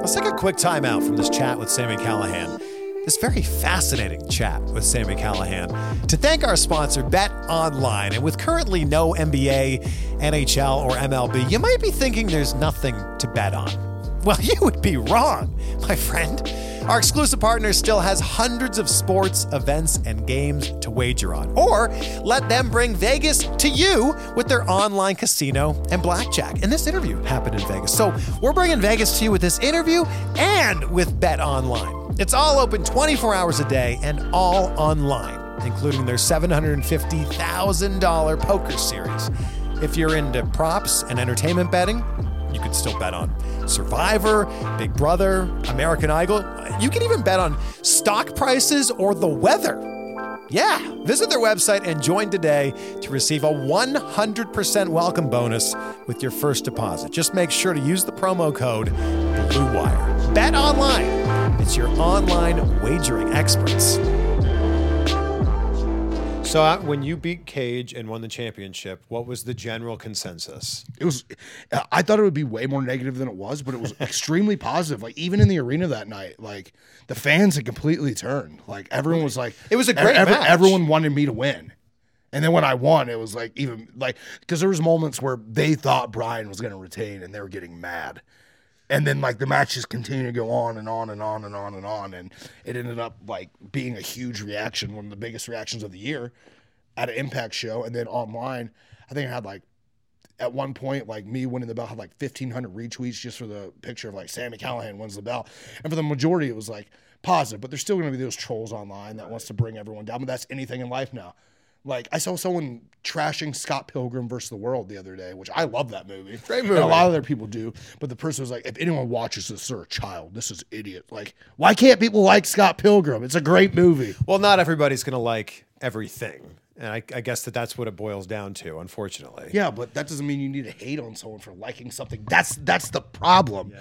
Let's take a quick timeout from this chat with Sami Callihan. This very fascinating chat with Sami Callihan. To thank our sponsor, Bet Online. And with currently no NBA, NHL, or MLB, you might be thinking there's nothing to bet on. Well, you would be wrong, my friend. Our exclusive partner still has hundreds of sports, events, and games to wager on. Or let them bring Vegas to you with their online casino and blackjack. And this interview happened in Vegas. So we're bringing Vegas to you with this interview and with Bet Online. It's all open 24 hours a day and all online, including their $750,000 poker series. If you're into props and entertainment betting, you can still bet on Survivor, Big Brother, American Idol. You can even bet on stock prices or the weather. Yeah, visit their website and join today to receive a 100% welcome bonus with your first deposit. Just make sure to use the promo code BLUEWIRE. Bet online. It's your online wagering experts. So, uh, when you beat Cage and won the championship, what was the general consensus? It was, I thought it would be way more negative than it was, but it was extremely positive. Like even in the arena that night, like the fans had completely turned. Like everyone was like, It was a great ev- match. Everyone wanted me to win, and then when I won, it was like even like because there was moments where they thought Brian was going to retain, and they were getting mad. And then like the matches continue to go on and on and on and on and on, and it ended up like being a huge reaction, one of the biggest reactions of the year at an Impact show, and then online. I think I had like at one point, like me winning the belt had like 1,500 retweets just for the picture of like Sami Callihan wins the belt. And for the majority, it was like positive, but there's still going to be those trolls online that wants to bring everyone down. But that's anything in life now. Like I saw someone trashing Scott Pilgrim versus the World the other day, which I love that movie. Great And a lot of other people do. But the person was like, if anyone watches this, they're a child. This is idiot. Like, why can't people like Scott Pilgrim? It's a great movie. Well, not everybody's going to like everything. And I, I guess that that's what it boils down to, unfortunately. Yeah, but that doesn't mean you need to hate on someone for liking something. That's that's the problem.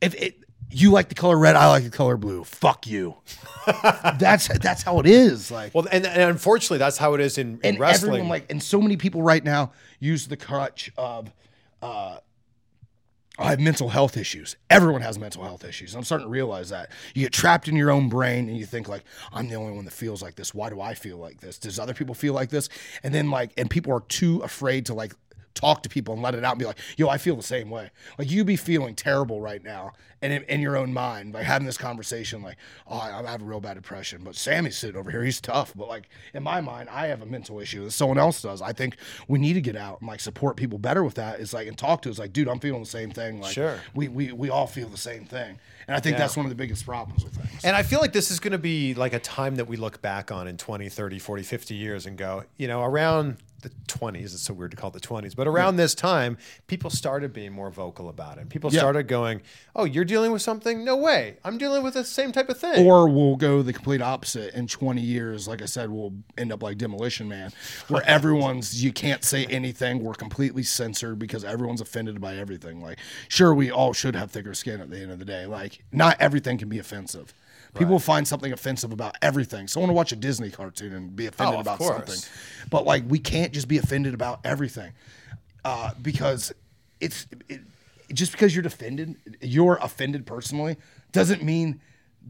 If it you like the color red, I like the color blue. Fuck you. that's that's how it is. Like Well, and, and unfortunately, that's how it is in, in and wrestling. everyone like and so many people right now use the crutch of uh I have mental health issues. Everyone has mental health issues. I'm starting to realize that. You get trapped in your own brain and you think like, I'm the only one that feels like this. Why do I feel like this? Does other people feel like this? And then like, and people are too afraid to like talk to people and let it out and be like, yo, I feel the same way. Like you be feeling terrible right now and in, in your own mind, like having this conversation, like, oh, I, I have a real bad depression, but Sami's sitting over here. He's tough. But like in my mind, I have a mental issue that someone else does. I think we need to get out and like support people better with that. Is like, and talk to us like, dude, I'm feeling the same thing. Like Sure. we, we, we all feel the same thing. And I think Yeah. that's one of the biggest problems with things. And I feel like this is going to be like a time that we look back on in 20, 30, 40, 50 years and go, you know, around the 20s, it's so weird to call it the 20s, but around this time, people started being more vocal about it. People Yeah. started going, oh, you're dealing with something? No way. I'm dealing with the same type of thing. Or we'll go the complete opposite. In 20 years, like I said, we'll end up like Demolition Man, where everyone's, you can't say anything. We're completely censored because everyone's offended by everything. Like, sure, we all should have thicker skin at the end of the day. Like, not everything can be offensive. People find something offensive about everything. Someone will watch a Disney cartoon and be offended Oh, about course. something. But like, we can't just be offended about everything uh, because it's it, just because you're offended, you're offended personally, doesn't mean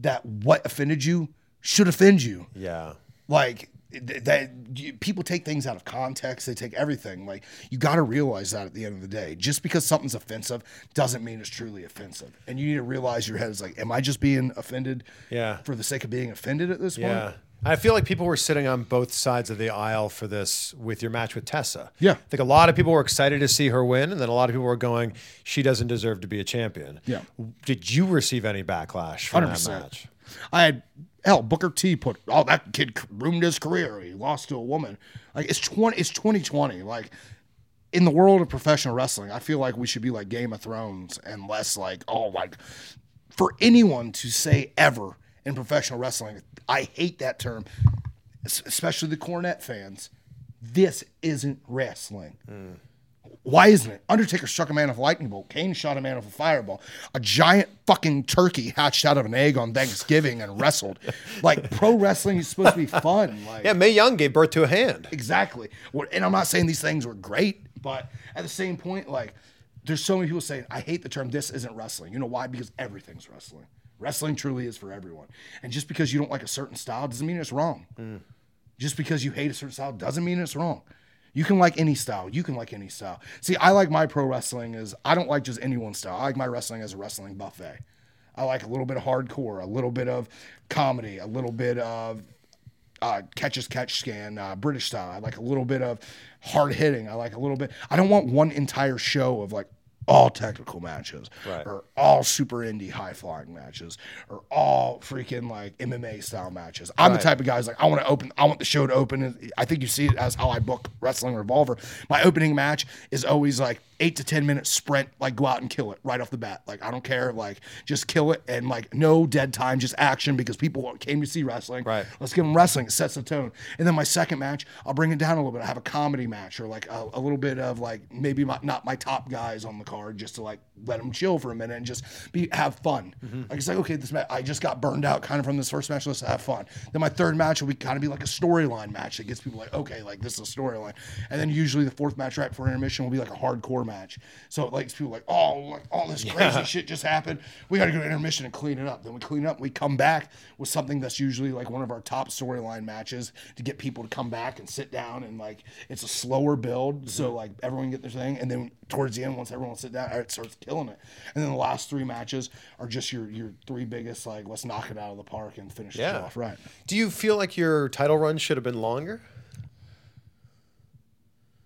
that what offended you should offend you. yeah. Like that, you, people take things out of context. They take everything. Like you got to realize that at the end of the day, just because something's offensive doesn't mean it's truly offensive. And you need to realize your head is like, am I just being offended? Yeah. For the sake of being offended at this Yeah. point. I feel like people were sitting on both sides of the aisle for this with your match with Tessa. Yeah. I think a lot of people were excited to see her win, and then a lot of people were going, she doesn't deserve to be a champion. Yeah. Did you receive any backlash from Hundred that match? I had hell Booker T put oh that kid ruined his career. He lost to a woman. Like it's twenty. It's twenty twenty. Like in the world of professional wrestling, I feel like we should be like Game of Thrones and less like oh like for anyone to say ever in professional wrestling. I hate that term, especially the Cornette fans. This isn't wrestling. Mm. Why isn't it? Undertaker struck a man with a lightning bolt. Kane shot a man with a fireball. A giant fucking turkey hatched out of an egg on Thanksgiving and wrestled. Like pro wrestling is supposed to be fun. Like Yeah, Mae Young gave birth to a hand. exactly. And I'm not saying these things were great, but at the same point, like there's so many people saying I hate the term this isn't wrestling. You know why? Because everything's wrestling. Wrestling truly is for everyone. And just because you don't like a certain style doesn't mean it's wrong. Mm. Just because you hate a certain style doesn't mean it's wrong. You can like any style. You can like any style. See, I like my pro wrestling is I don't like just any one style. I like my wrestling as a wrestling buffet. I like a little bit of hardcore, a little bit of comedy, a little bit of uh, catch as catch scan, uh, British style. I like a little bit of hard hitting. I like a little bit. I don't want one entire show of like all technical matches Right. or all super indie high flying matches or all freaking like MMA style matches. I'm Right. the type of guys like I want to open. I want the show to open. I think you see it as how I book Wrestling Revolver. My opening match is always like eight to ten minute sprint. Like go out and kill it right off the bat. Like I don't care. Like just kill it and like no dead time, just action because people came to see wrestling. Right. Let's give them wrestling. It sets the tone. And then my second match, I'll bring it down a little bit. I have a comedy match or like a, a little bit of like maybe my, not my top guys on the card, just to like let them chill for a minute and just be have fun. Mm-hmm. Like it's like okay, this match I just got burned out kind of from this first match. Let's have fun. Then my third match will be kind of be like a storyline match that gets people like okay, like this is a storyline. And then usually the fourth match right before intermission will be like a hardcore match. So it likes people like oh like all this crazy shit just happened. We got to go to intermission and clean it up. Then we clean up. We come back with something that's usually like one of our top storyline matches to get people to come back and sit down and like it's a slower build. So mm-hmm. like everyone get their thing, and then towards the end, once everyone sit down, it starts killing it. And then the last three matches are just your your three biggest like let's knock it out of the park and finish Yeah. it off right. Do you feel like your title run should have been longer?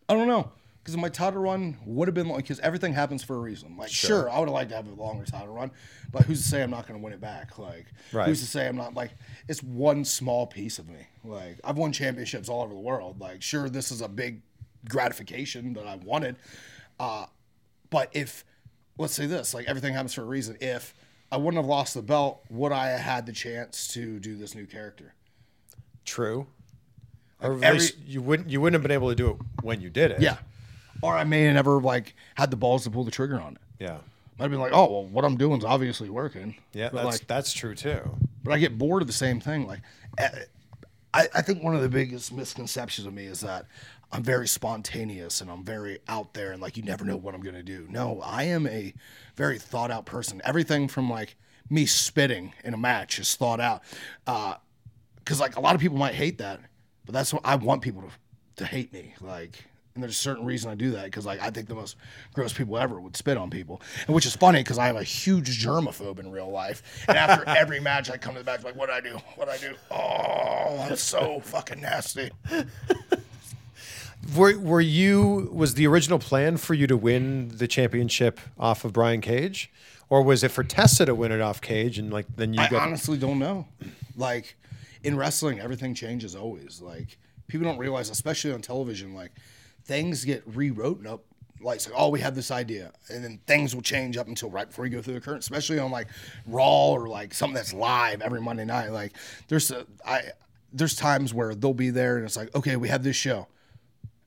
I don't know. Because my title run would have been like, because everything happens for a reason. Like, sure, I would have liked to have a longer title run, but who's to say I'm not going to win it back? Like, Right. who's to say I'm not like, it's one small piece of me. Like, I've won championships all over the world. Like, sure, this is a big gratification that I wanted. Uh, but if, let's say this, like, everything happens for a reason. If I wouldn't have lost the belt, would I have had the chance to do this new character? True. Or at every- least you wouldn't you wouldn't have been able to do it when you did it. Yeah. Or I may have never, like, had the balls to pull the trigger on it. Yeah. I'd be like, oh well, what I'm doing is obviously working. Yeah, but that's like, that's true too. but I get bored of the same thing. Like, eh, I, I think one of the biggest misconceptions of me is that I'm very spontaneous and I'm very out there and like you never know what I'm gonna do. No, I am a very thought out person. Everything from like me spitting in a match is thought out. Uh, because like a lot of people might hate that, but that's what I want people to to hate me. Like, and there's a certain reason I do that because like I think the most gross people ever would spit on people, and which is funny because I am a huge germaphobe in real life. And after every match, I come to the back like, what do I do? What do I do? Oh, I'm so fucking nasty. Were were you was the original plan for you to win the championship off of Brian Cage, or was it for Tessa to win it off Cage and like then you go I got honestly don't know. Like in wrestling, everything changes always. Like people don't realize, especially on television, like things get rewritten up. Like, it's like, oh, we have this idea, and then things will change up until right before you go through the current. Especially on like Raw or like something that's live every Monday night. Like, there's a, I there's times where they'll be there, and it's like, okay, we have this show.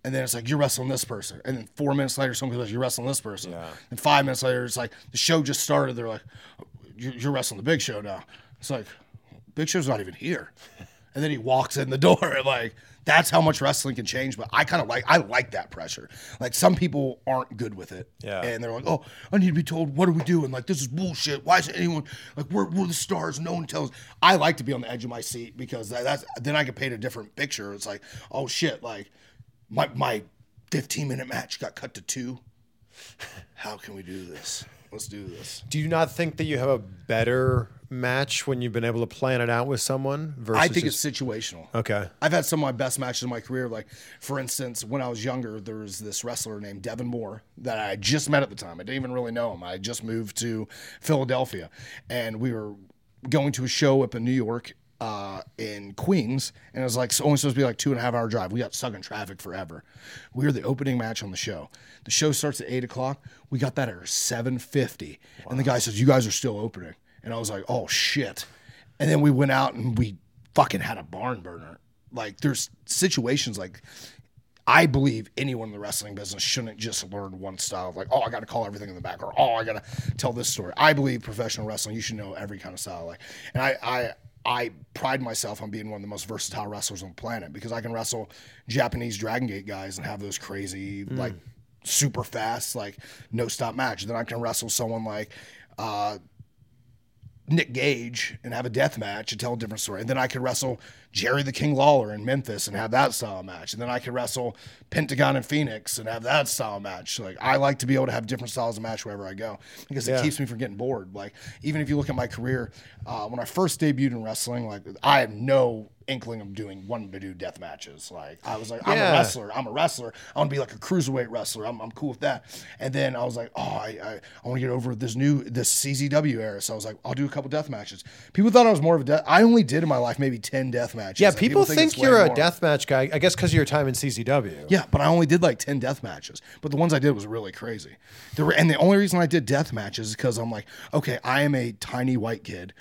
And then it's like you're wrestling this person, and then four minutes later, someone goes, "You're wrestling this person." And five minutes later, it's like the show just started. They're like, "You're, you're wrestling the Big Show now." It's like, Big Show's not even here, and then he walks in the door. and, Like that's how much wrestling can change. But I kind of like I like that pressure. Like some people aren't good with it, Yeah. and they're like, "Oh, I need to be told what are we doing? Like this is bullshit. Why is anyone like we're we're the stars? No one tells." I like to be on the edge of my seat because that, that's then I can paint a different picture. It's like, oh shit, like my my 15 minute match got cut to two. How can we do this? Let's do this. Do you not think that you have a better match when you've been able to plan it out with someone versus I think just- it's situational. Okay. I've had some of my best matches in my career. Like, for instance, when I was younger, there was this wrestler named Devin Moore that I just met at the time. I didn't even really know him. I just moved to Philadelphia, and we were going to a show up in New York. Uh, in Queens, and it was like only supposed to be like two and a half hour drive. We got stuck in traffic forever. We were the opening match on the show. The show starts at eight o'clock. We got that at seven fifty, and the guy says, "You guys are still opening," and I was like, "Oh shit!" And then we went out and we fucking had a barn burner. Like there's situations like I believe anyone in the wrestling business shouldn't just learn one style of like, oh, I got to call everything in the back, or oh, I got to tell this story. I believe professional wrestling, you should know every kind of style. Like, and I, I, I pride myself on being one of the most versatile wrestlers on the planet because I can wrestle Japanese Dragon Gate guys and have those crazy like super fast like no stop match. Then I can wrestle someone like. uh Nick Gage and have a death match and tell a different story. And then I could wrestle Jerry the King Lawler in Memphis and have that style match. And then I could wrestle Pentagon in Phoenix and have that style match. Like I like to be able to have different styles of match wherever I go because it Yeah. keeps me from getting bored. Like even if you look at my career, uh, when I first debuted in wrestling, like I had no inkling of doing wanting to do death matches. Like I was like, I'm Yeah. a wrestler. I'm a wrestler. I want to be like a cruiserweight wrestler. I'm, I'm cool with that. And then I was like, oh, I, I, I want to get over this new this CZW era. So I was like, I'll do a couple death matches. People thought I was more of a death. I only did in my life maybe ten death matches. Yeah, And people, think, way you're a more. deathmatch guy. I guess because of your time in CZW. Yeah, but I only did like 10 death matches. But the ones I did was really crazy. There were, and the only reason I did death matches is because I'm like, okay, I am a tiny white kid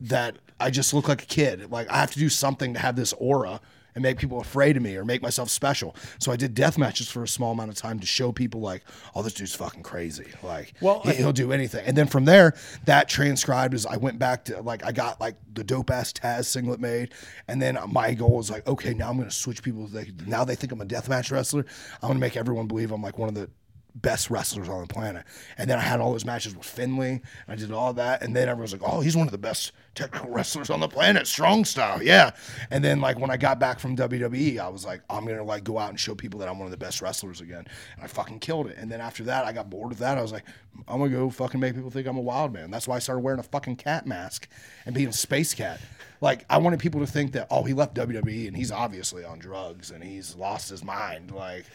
that I just look like a kid. Like I have to do something to have this aura and make people afraid of me or make myself special. So I did death matches for a small amount of time to show people like, oh, this dude's fucking crazy. Like, Well, he, will do anything. And then from there, that transcribed as I went back to like I got like the dope ass Taz singlet made, and then my goal was like, okay, now I'm gonna switch people. They, now they think I'm a death match wrestler. I'm gonna make everyone believe I'm like one of the best wrestlers on the planet. And then I had all those matches with Finley, I did all that, and then everyone's like, oh, he's one of the best technical wrestlers on the planet, strong style, yeah. And then like when I got back from WWE, I was like, I'm gonna like go out and show people that I'm one of the best wrestlers again, and I fucking killed it. And then after that, I got bored of that. I was like, I'm gonna go fucking make people think I'm a wild man. That's why I started wearing a fucking cat mask and being a space cat. Like I wanted people to think that oh, he left WWE and he's obviously on drugs and he's lost his mind, like.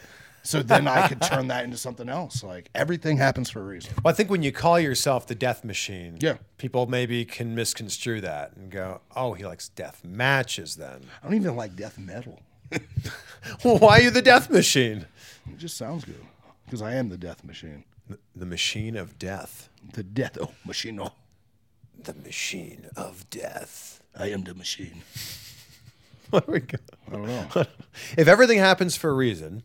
So then I could turn that into something else. Like everything happens for a reason. Well, I think when you call yourself the Death Machine, Yeah. people maybe can misconstrue that and go, "Oh, he likes death matches." Then, I don't even like death metal. well, why are you the Death Machine? It just sounds good because I am the death machine. The machine of death. The death oh, machine. Oh, The machine of death. I am the machine. There we go. I don't know. If everything happens for a reason,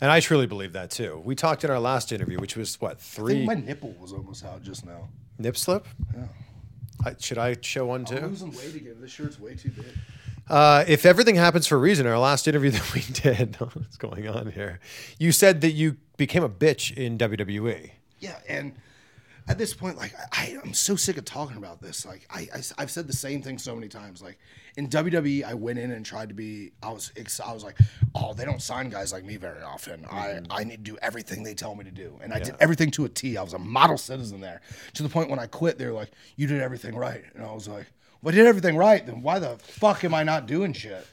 and I truly believe that too. We talked in our last interview, which was what three my nipple was almost out just now. nip slip. I, should I show one I'm too? losing weight again. This shirt's way too big. Uh, if everything happens for a reason, our last interview that we did, what's going on here? You said that you became a bitch in. WWE. Yeah, and at this point, like I, I'm so sick of talking about this. Like I, I, have said the same thing so many times. Like in WWE, I went in and tried to be. I was, ex- I was like, oh, they don't sign guys like me very often. I, I need to do everything they tell me to do, and I did everything to a T. I was a model citizen there. To the point when I quit, they were like, you did everything right, and I was like, well, I did everything right. Then why the fuck am I not doing shit?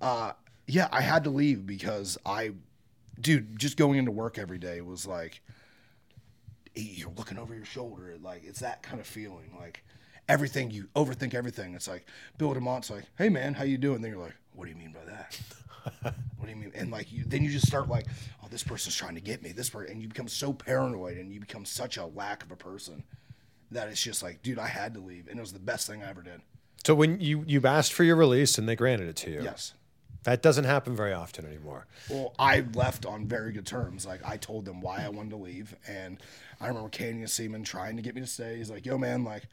Uh, yeah, I had to leave because I, dude, just going into work every day was like you're looking over your shoulder. Like it's that kind of feeling. Like everything you overthink everything. It's like Bill DeMott's like, "Hey man, how you doing?" Then you're like, "What do you mean by that? what do you mean?" And like you, then you just start like, "Oh, this person's trying to get me." This person, and you become so paranoid, and you become such a lack of a person that it's just like, dude, I had to leave, and it was the best thing I ever did. So when you you asked for your release and they granted it to you, Yes. that doesn't happen very often anymore. Well, I left on very good terms. Like I told them why I wanted to leave, and I remember Canyon Ceman trying to get me to stay. He's like, "Yo, man, like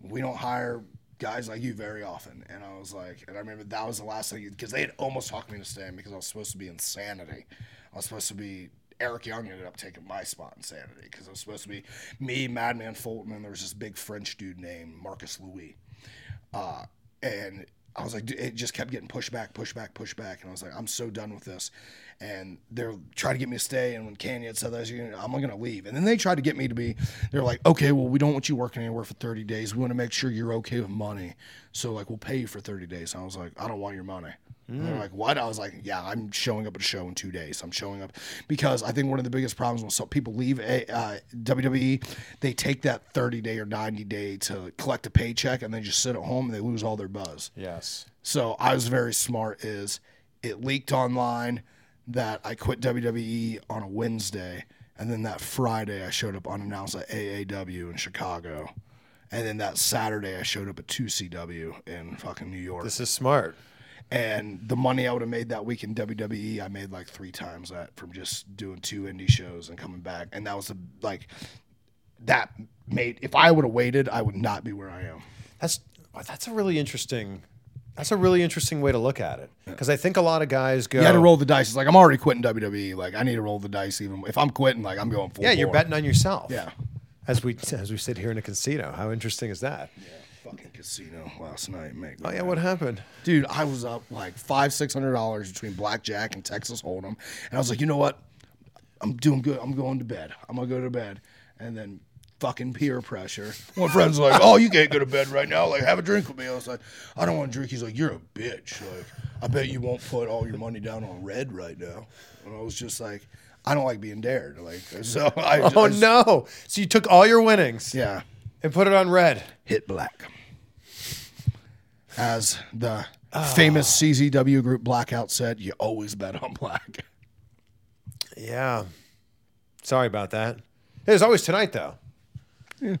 we don't hire guys like you very often." And I was like, and I remember that was the last thing because they had almost talked me to staying because I was supposed to be insanity. I was supposed to be. Eric Young ended up taking my spot in Sanity because it was supposed to be me, Madman Fulton, and there was this big French dude named Marcus Louis. Uh, and I was like, it just kept getting pushed back, pushed back, pushed back. And I was like, I'm so done with this. And they're trying to get me to stay. And when Canyon said that, I'm going to leave. And then they tried to get me to be, they're like, okay, well, we don't want you working anywhere for 30 days. We want to make sure you're okay with money. So, like, we'll pay you for 30 days. And I was like, I don't want your money. And they're like, what? I was like, yeah, I'm showing up at a show in two days. I'm showing up because I think one of the biggest problems when some people leave a, uh, WWE, they take that 30 day or 90 day to collect a paycheck and they just sit at home and they lose all their buzz. Yes. So I was very smart. Is it leaked online that I quit WWE on a Wednesday, and then that Friday I showed up unannounced at AAW in Chicago, and then that Saturday I showed up at 2CW in fucking New York. This is smart. And the money I would have made that week in WWE, I made like three times that from just doing two indie shows and coming back, and that was the like that made. If I would have waited, I would not be where I am. That's uh, that's a really interesting. That's a really interesting way to look at it because I think a lot of guys go. You had to roll the dice. It's like I'm already quitting WWE. Like I need to roll the dice. Even if I'm quitting, like I'm going full. Yeah, you're bore. betting on yourself. Yeah. As we as we sit here in a casino, how interesting is that? Fucking casino last night, mate. Oh yeah, what happened? Dude, I was up like five, six hundred dollars between blackjack and Texas Hold'em, and I was like, you know what? I'm doing good. I'm going to bed. I'm gonna go to bed, and then fucking peer pressure. One friend's like, "Oh, you can't go to bed right now. Like, have a drink with me." I was like, "I don't want to drink." He's like, "You're a bitch. Like, I bet you won't put all your money down on red right now." And I was just like, "I don't like being dared." Like, so I. Oh no! So you took all your winnings Yeah. and put it on red. hit black. As the oh. famous CZW group Blackout said, you always bet on black. Yeah. Sorry about that. There's always tonight though. Yeah.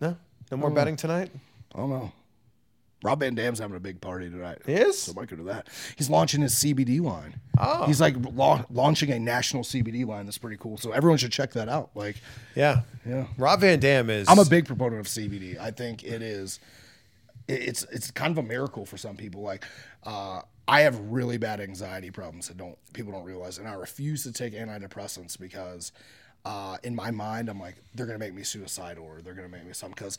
No, no more betting tonight. I don't know. Rob Van Dam's having a big party tonight. He is? So I might go to that. He's launching his CBD line. Oh. He's like la- launching a national CBD line. That's pretty cool. So everyone should check that out. Like, Yeah. Yeah. Rob Van Dam is. I'm a big proponent of CBD. I think it is. It- It's it's kind of a miracle for some people. Like, uh, I have really bad anxiety problems that don't people don't realize, and I refuse to take antidepressants because, uh, in my mind, I'm like they're gonna make me suicidal or they're gonna make me something. Because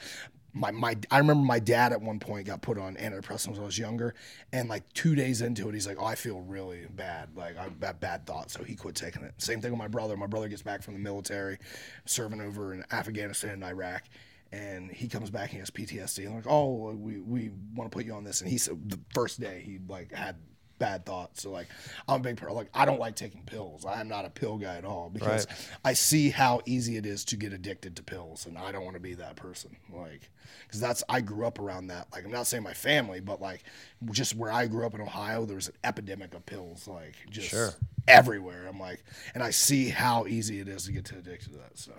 my my I remember my dad at one point got put on antidepressants when I was younger, and like two days into it, he's like, "Oh, I feel really bad. Like I have bad thoughts," so he quit taking it. Same thing with my brother. My brother gets back from the military, serving over in Afghanistan and Iraq and he comes back and he has PTSD. And like, oh, we, we want to put you on this. And he said the first day he like had bad thoughts. So like, I'm a big pro. Like, I don't like taking pills. I am not a pill guy at all because Right. I see how easy it is to get addicted to pills, and I don't want to be that person. Like, because that's I grew up around that. Like, I'm not saying my family, but like, just where I grew up in Ohio, there was an epidemic of pills. Like, just Sure. everywhere. I'm like, and I see how easy it is to get addicted to that. So.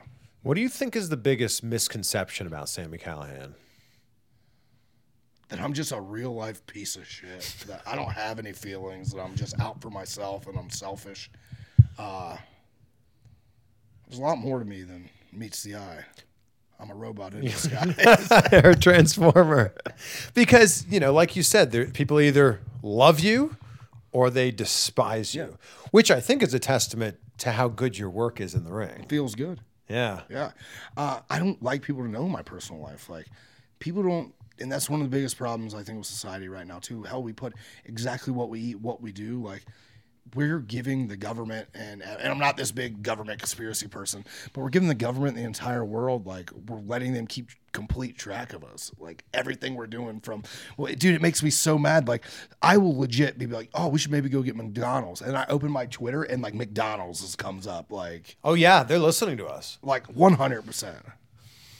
What do you think is the biggest misconception about Sami Callihan? that I'm just a real life piece of shit. That I don't have any feelings. That I'm just out for myself and I'm selfish. Uh, there's a lot more to me than meets the eye. I'm a robot in disguise. or transformer because you know like you said there people either love you or they despise you, which I think is a testament to how good your work is in the ring. It feels good. Yeah. Yeah. Uh, I don't like people to know my personal life. Like, people don't, and that's one of the biggest problems I think with society right now, too. How we put exactly what we eat, what we do. Like, we're giving the government, and, and I'm not this big government conspiracy person, but we're giving the government the entire world, like, we're letting them keep complete track of us. Like, everything we're doing from, well, dude, it makes me so mad. Like, I will legit be like, oh, we should maybe go get McDonald's. And I open my Twitter, and like, McDonald's just comes up. Like, Oh, yeah. They're listening to us. like 100%.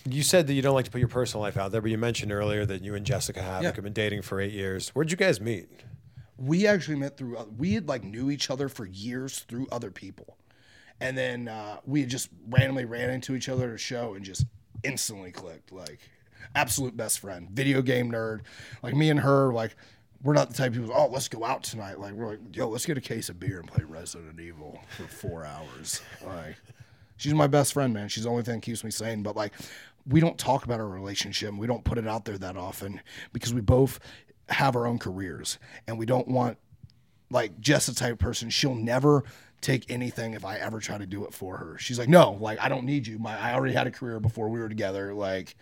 You said that you don't like to put your personal life out there, but you mentioned earlier that you and Jessicka Havok Yeah. have been dating for eight years. Where'd you guys meet? We actually met through we had like knew each other for years through other people. And then uh, we had just randomly ran into each other at a show and just instantly clicked like absolute best friend video game nerd. Like me and her like we're not the type of people oh let's go out tonight. Like we're like yo let's get a case of beer and play resident evil for four hours. Like she's my best friend man. She's the only thing that keeps me sane. But like we don't talk about our relationship we don't put it out there that often because we both have our own careers and we don't want like Jess the type of person she'll never take anything if I ever try to do it for her. She's like, no, like I don't need you. My I already had a career before we were together. Like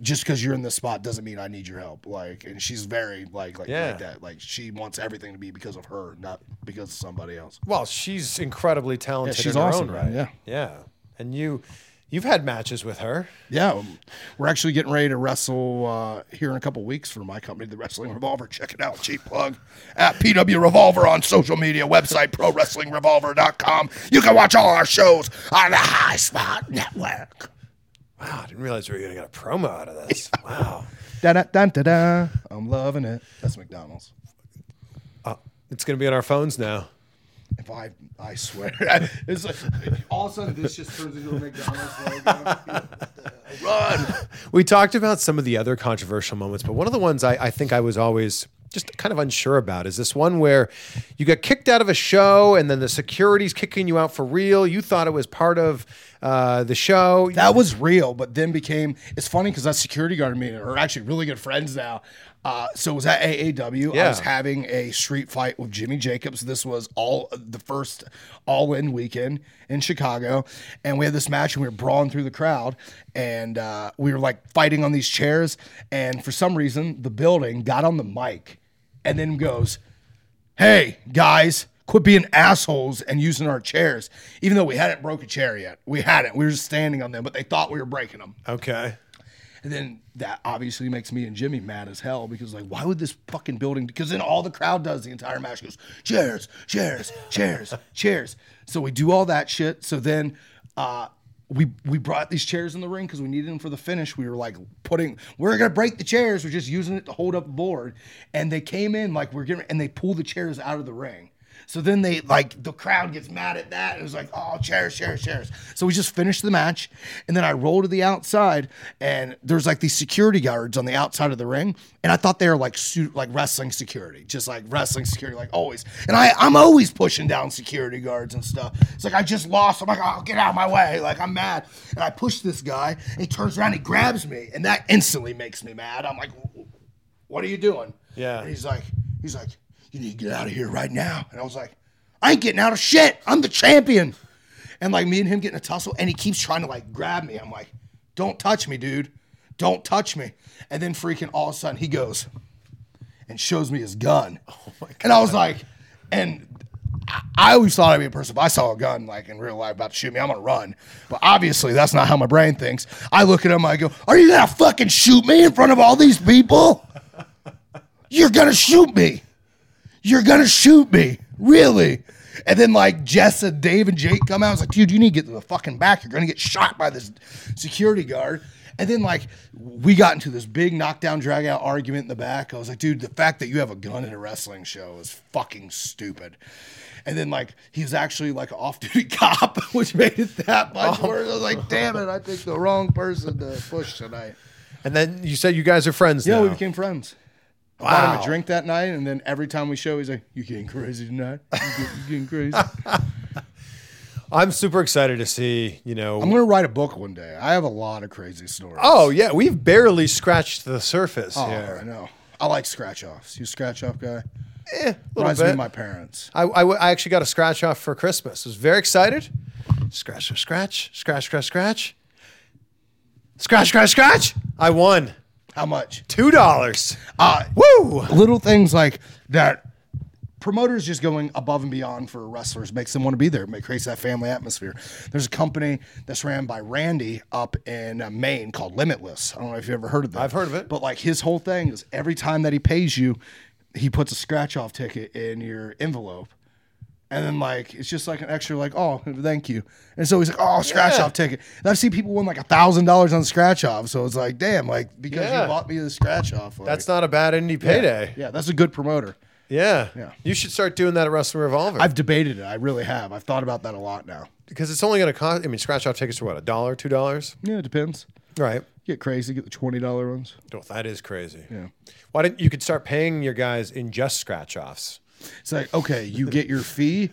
just because you're in this spot doesn't mean I need your help. Like and she's very like like, Yeah. like that. Like she wants everything to be because of her, not because of somebody else. Well, she's incredibly talented. Yeah, she's in her awesome, own man, right. yeah. yeah. And you, you've had matches with her. Yeah, um, we're actually getting ready to wrestle uh, here in a couple weeks for my company, the Wrestling Revolver. Check it out, cheap plug at PW Revolver on social media website, ProWrestlingRevolver.com. You can watch all our shows on the High Spot Network. Wow, I didn't realize we were going to get a promo out of this. Wow. Da da da da da. I'm loving it. That's McDonald's. It's going to be on our phones now. If I, I swear, it's like all of a sudden this just turns into a McDonald's logo. Run. We talked about some of the other controversial moments, but one of the ones I, I think I was always just kind of unsure about is this one where you got kicked out of a show and then the security's kicking you out for real. You thought it was part of uh, the show. That was real, but then became. It's funny because that security guard and me are actually really good friends now. Uh, so it was at AAW. I was having a street fight with Jimmy Jacobs. This was all the first all in weekend in Chicago, and we had this match and we were brawling through the crowd, and uh, we were like fighting on these chairs. And for some reason, the building got on the mic, and then goes, hey guys quit being assholes and using our chairs even though we hadn't broke a chair yet we hadn't we were just standing on them but they thought we were breaking them okay. and then that obviously makes me and jimmy mad as hell because like why would this fucking building because then all the crowd does the entire match goes chairs chairs chairs chairs so we do all that shit so then uh we we brought these chairs in the ring because we needed them for the finish. We were like putting, we're gonna break the chairs. We're just using it to hold up the board. And they came in like we're getting, and they pulled the chairs out of the ring. So then they like the crowd gets mad at that. It was like, oh, chairs, chairs, chairs. So we just finished the match, and then I roll to the outside, and there's like these security guards on the outside of the ring, and I thought they were like suit like wrestling security, just like wrestling security, like always. And I I'm always pushing down security guards and stuff. It's like I just lost. I'm like, oh, get out of my way. Like I'm mad, and I push this guy, and he turns around, he grabs me, and that instantly makes me mad. I'm like, what are you doing? Yeah. And he's like, he's like, you need to get out of here right now. And I was like, I ain't getting out of shit. I'm the champion. And like me and him getting a tussle, and he keeps trying to like grab me. I'm like, don't touch me, dude. Don't touch me. And then freaking all of a sudden he goes and shows me his gun. Oh my god. And I was like, and I- I always thought I'd be a person, but I saw a gun like in real life about to shoot me. I'm gonna run. But obviously that's not how my brain thinks. I look at him, I go, Are you gonna fucking shoot me in front of all these people? You're gonna shoot me. You're gonna shoot me. Really? And then like Jess and Dave and Jake come out. I was like, dude, you need to get to the fucking back. You're gonna get shot by this security guard. And then like we got into this big knockdown drag out argument in the back. I was like, dude, the fact that you have a gun in a wrestling show is fucking stupid. And then like he was actually like an off-duty cop, which made it that much oh. worse. I was like, damn it, I picked the wrong person to push tonight. And then you said you guys are friends Yeah, now. we became friends. I bought him a drink that night, and then every time we show, he's like, "You getting crazy tonight? You, get, you getting crazy?" I'm super excited to see, you know. I'm gonna write a book one day. I have a lot of crazy stories. oh, yeah. We've barely scratched the surface Oh, here. I know. I like scratch offs. You scratch off guy? Eh, Reminds me of my parents. I, I, I actually got a scratch off for Christmas. I was very excited. Scratch, scratch, scratch, scratch, scratch. Scratch, scratch, scratch. I won How much? two dollars. Uh, Woo! little things like that. Promoters just going above and beyond for wrestlers makes them want to be there. It creates that family atmosphere. There's a company that's ran by Randy up in uh, Maine called Limitless. I don't know if you've ever heard of that. I've heard of it. But like his whole thing is every time that he pays you, he puts a scratch off ticket in your envelope. And then like it's just like an extra like oh thank you and so he's like oh scratch Yeah. off ticket and I've seen people win like a thousand dollars on scratch off so it's like damn like because Yeah. you bought me the scratch off like, That's not a bad indie payday. yeah that's a good promoter Yeah. Yeah. You should start doing that at Wrestling Revolver. I've debated it. I really have. I've thought about that a lot now. because it's only going to cost. I mean, scratch off tickets are what a dollar, two dollars. Yeah, it depends. Right. Get crazy, get the twenty dollar ones. Oh, that is crazy. Yeah. Why didn't you could start paying your guys in just scratch offs? It's like okay, you get your fee,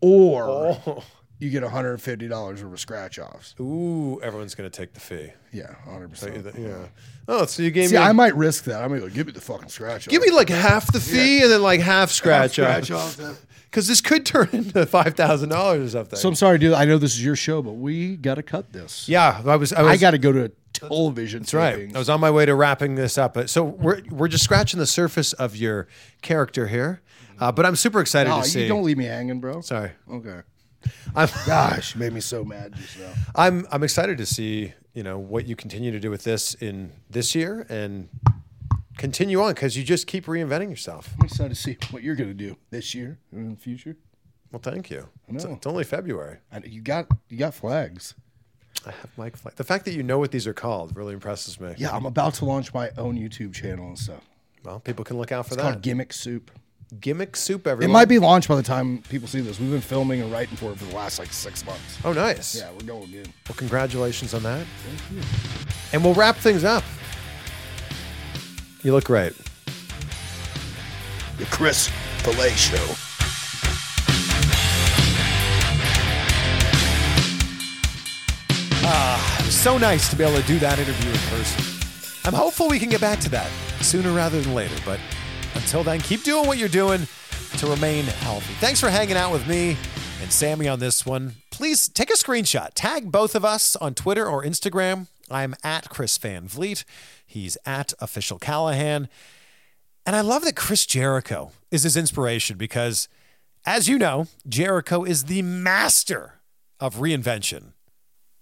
or Oh. you get one hundred and fifty dollars worth of scratch offs. Ooh, everyone's going to take the fee. Yeah, hundred percent. Yeah. Oh, so you gave See, me. I might risk that. I'm might go give me the fucking scratch. Off. Give me like half the fee and then like half scratch, scratch off. off. Because this could turn into five thousand dollars or something. So I'm sorry, dude. I know this is your show, but we got to cut this. yeah, I was. I, was, I got to go to television. That's right. I was on my way to wrapping this up. But- So we're we're just scratching the surface of your character here, uh, but I'm super excited Oh, to see. you don't leave me hanging, bro. Sorry, Okay. I'm Gosh, you made me so mad just now. I'm I'm excited to see you know what you continue to do with this in this year and continue on because you just keep reinventing yourself. I'm excited to see what you're going to do this year and in the future. Well, thank you. It's, know. it's only February. I, you got you got flags. I have mic flags. The fact that you know what these are called really impresses me. Yeah, I'm about to launch my own YouTube channel and stuff. Well, people can look out for It's that. called Gimmick Soup. Gimmick soup, everyone. It might be launched by the time people see this. We've been filming and writing for it for the last like six months. Oh, nice. Yeah, we're going in. Well, congratulations on that. Thank you. And we'll wrap things up. You look great. The Chris Filet Show. Ah, it was so nice to be able to do that interview in person. I'm hopeful we can get back to that sooner rather than later. But until then, keep doing what you're doing to remain healthy. Thanks for hanging out with me and Sami on this one. Please take a screenshot. Tag both of us on Twitter or Instagram. I'm at Chris Van Vliet. He's at Official Callihan. And I love that Chris Jericho is his inspiration because, as you know, Jericho is the master of reinvention.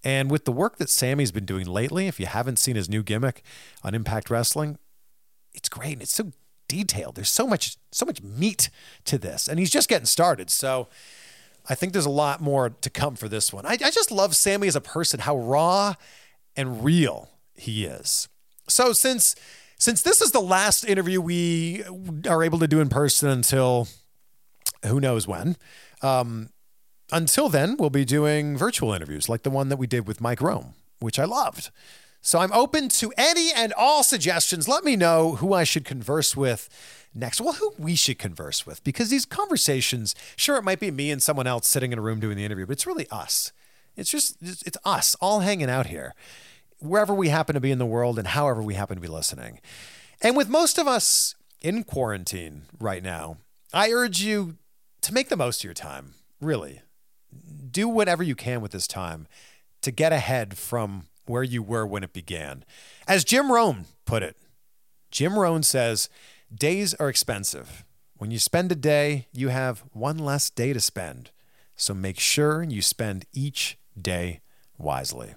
And with the work that Sami's been doing lately, if you haven't seen his new gimmick on Impact Wrestling, it's great. and It's so detailed. There's so much, so much meat to this, and he's just getting started. So I think there's a lot more to come for this one. I, I just love Sami as a person, how raw and real he is. So since since this is the last interview we are able to do in person until who knows when, um, until then, we'll be doing virtual interviews like the one that we did with Mike Rome, which I loved. So I'm open to any and all suggestions. Let me know who I should converse with next. Well, who we should converse with, because these conversations, sure, it might be me and someone else sitting in a room doing the interview, but it's really us. It's just, it's us all hanging out here, wherever we happen to be in the world and however we happen to be listening. And with most of us in quarantine right now, I urge you to make the most of your time, really do whatever you can with this time to get ahead from where you were when it began. As Jim Rohn put it, Jim Rohn says, days are expensive. When you spend a day, you have one less day to spend. So make sure you spend each day wisely.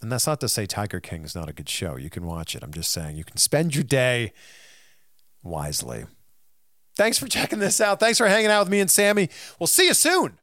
And that's not to say Tiger King is not a good show. You can watch it. I'm just saying you can spend your day wisely. Thanks for checking this out. Thanks for hanging out with me and Sami. We'll see you soon.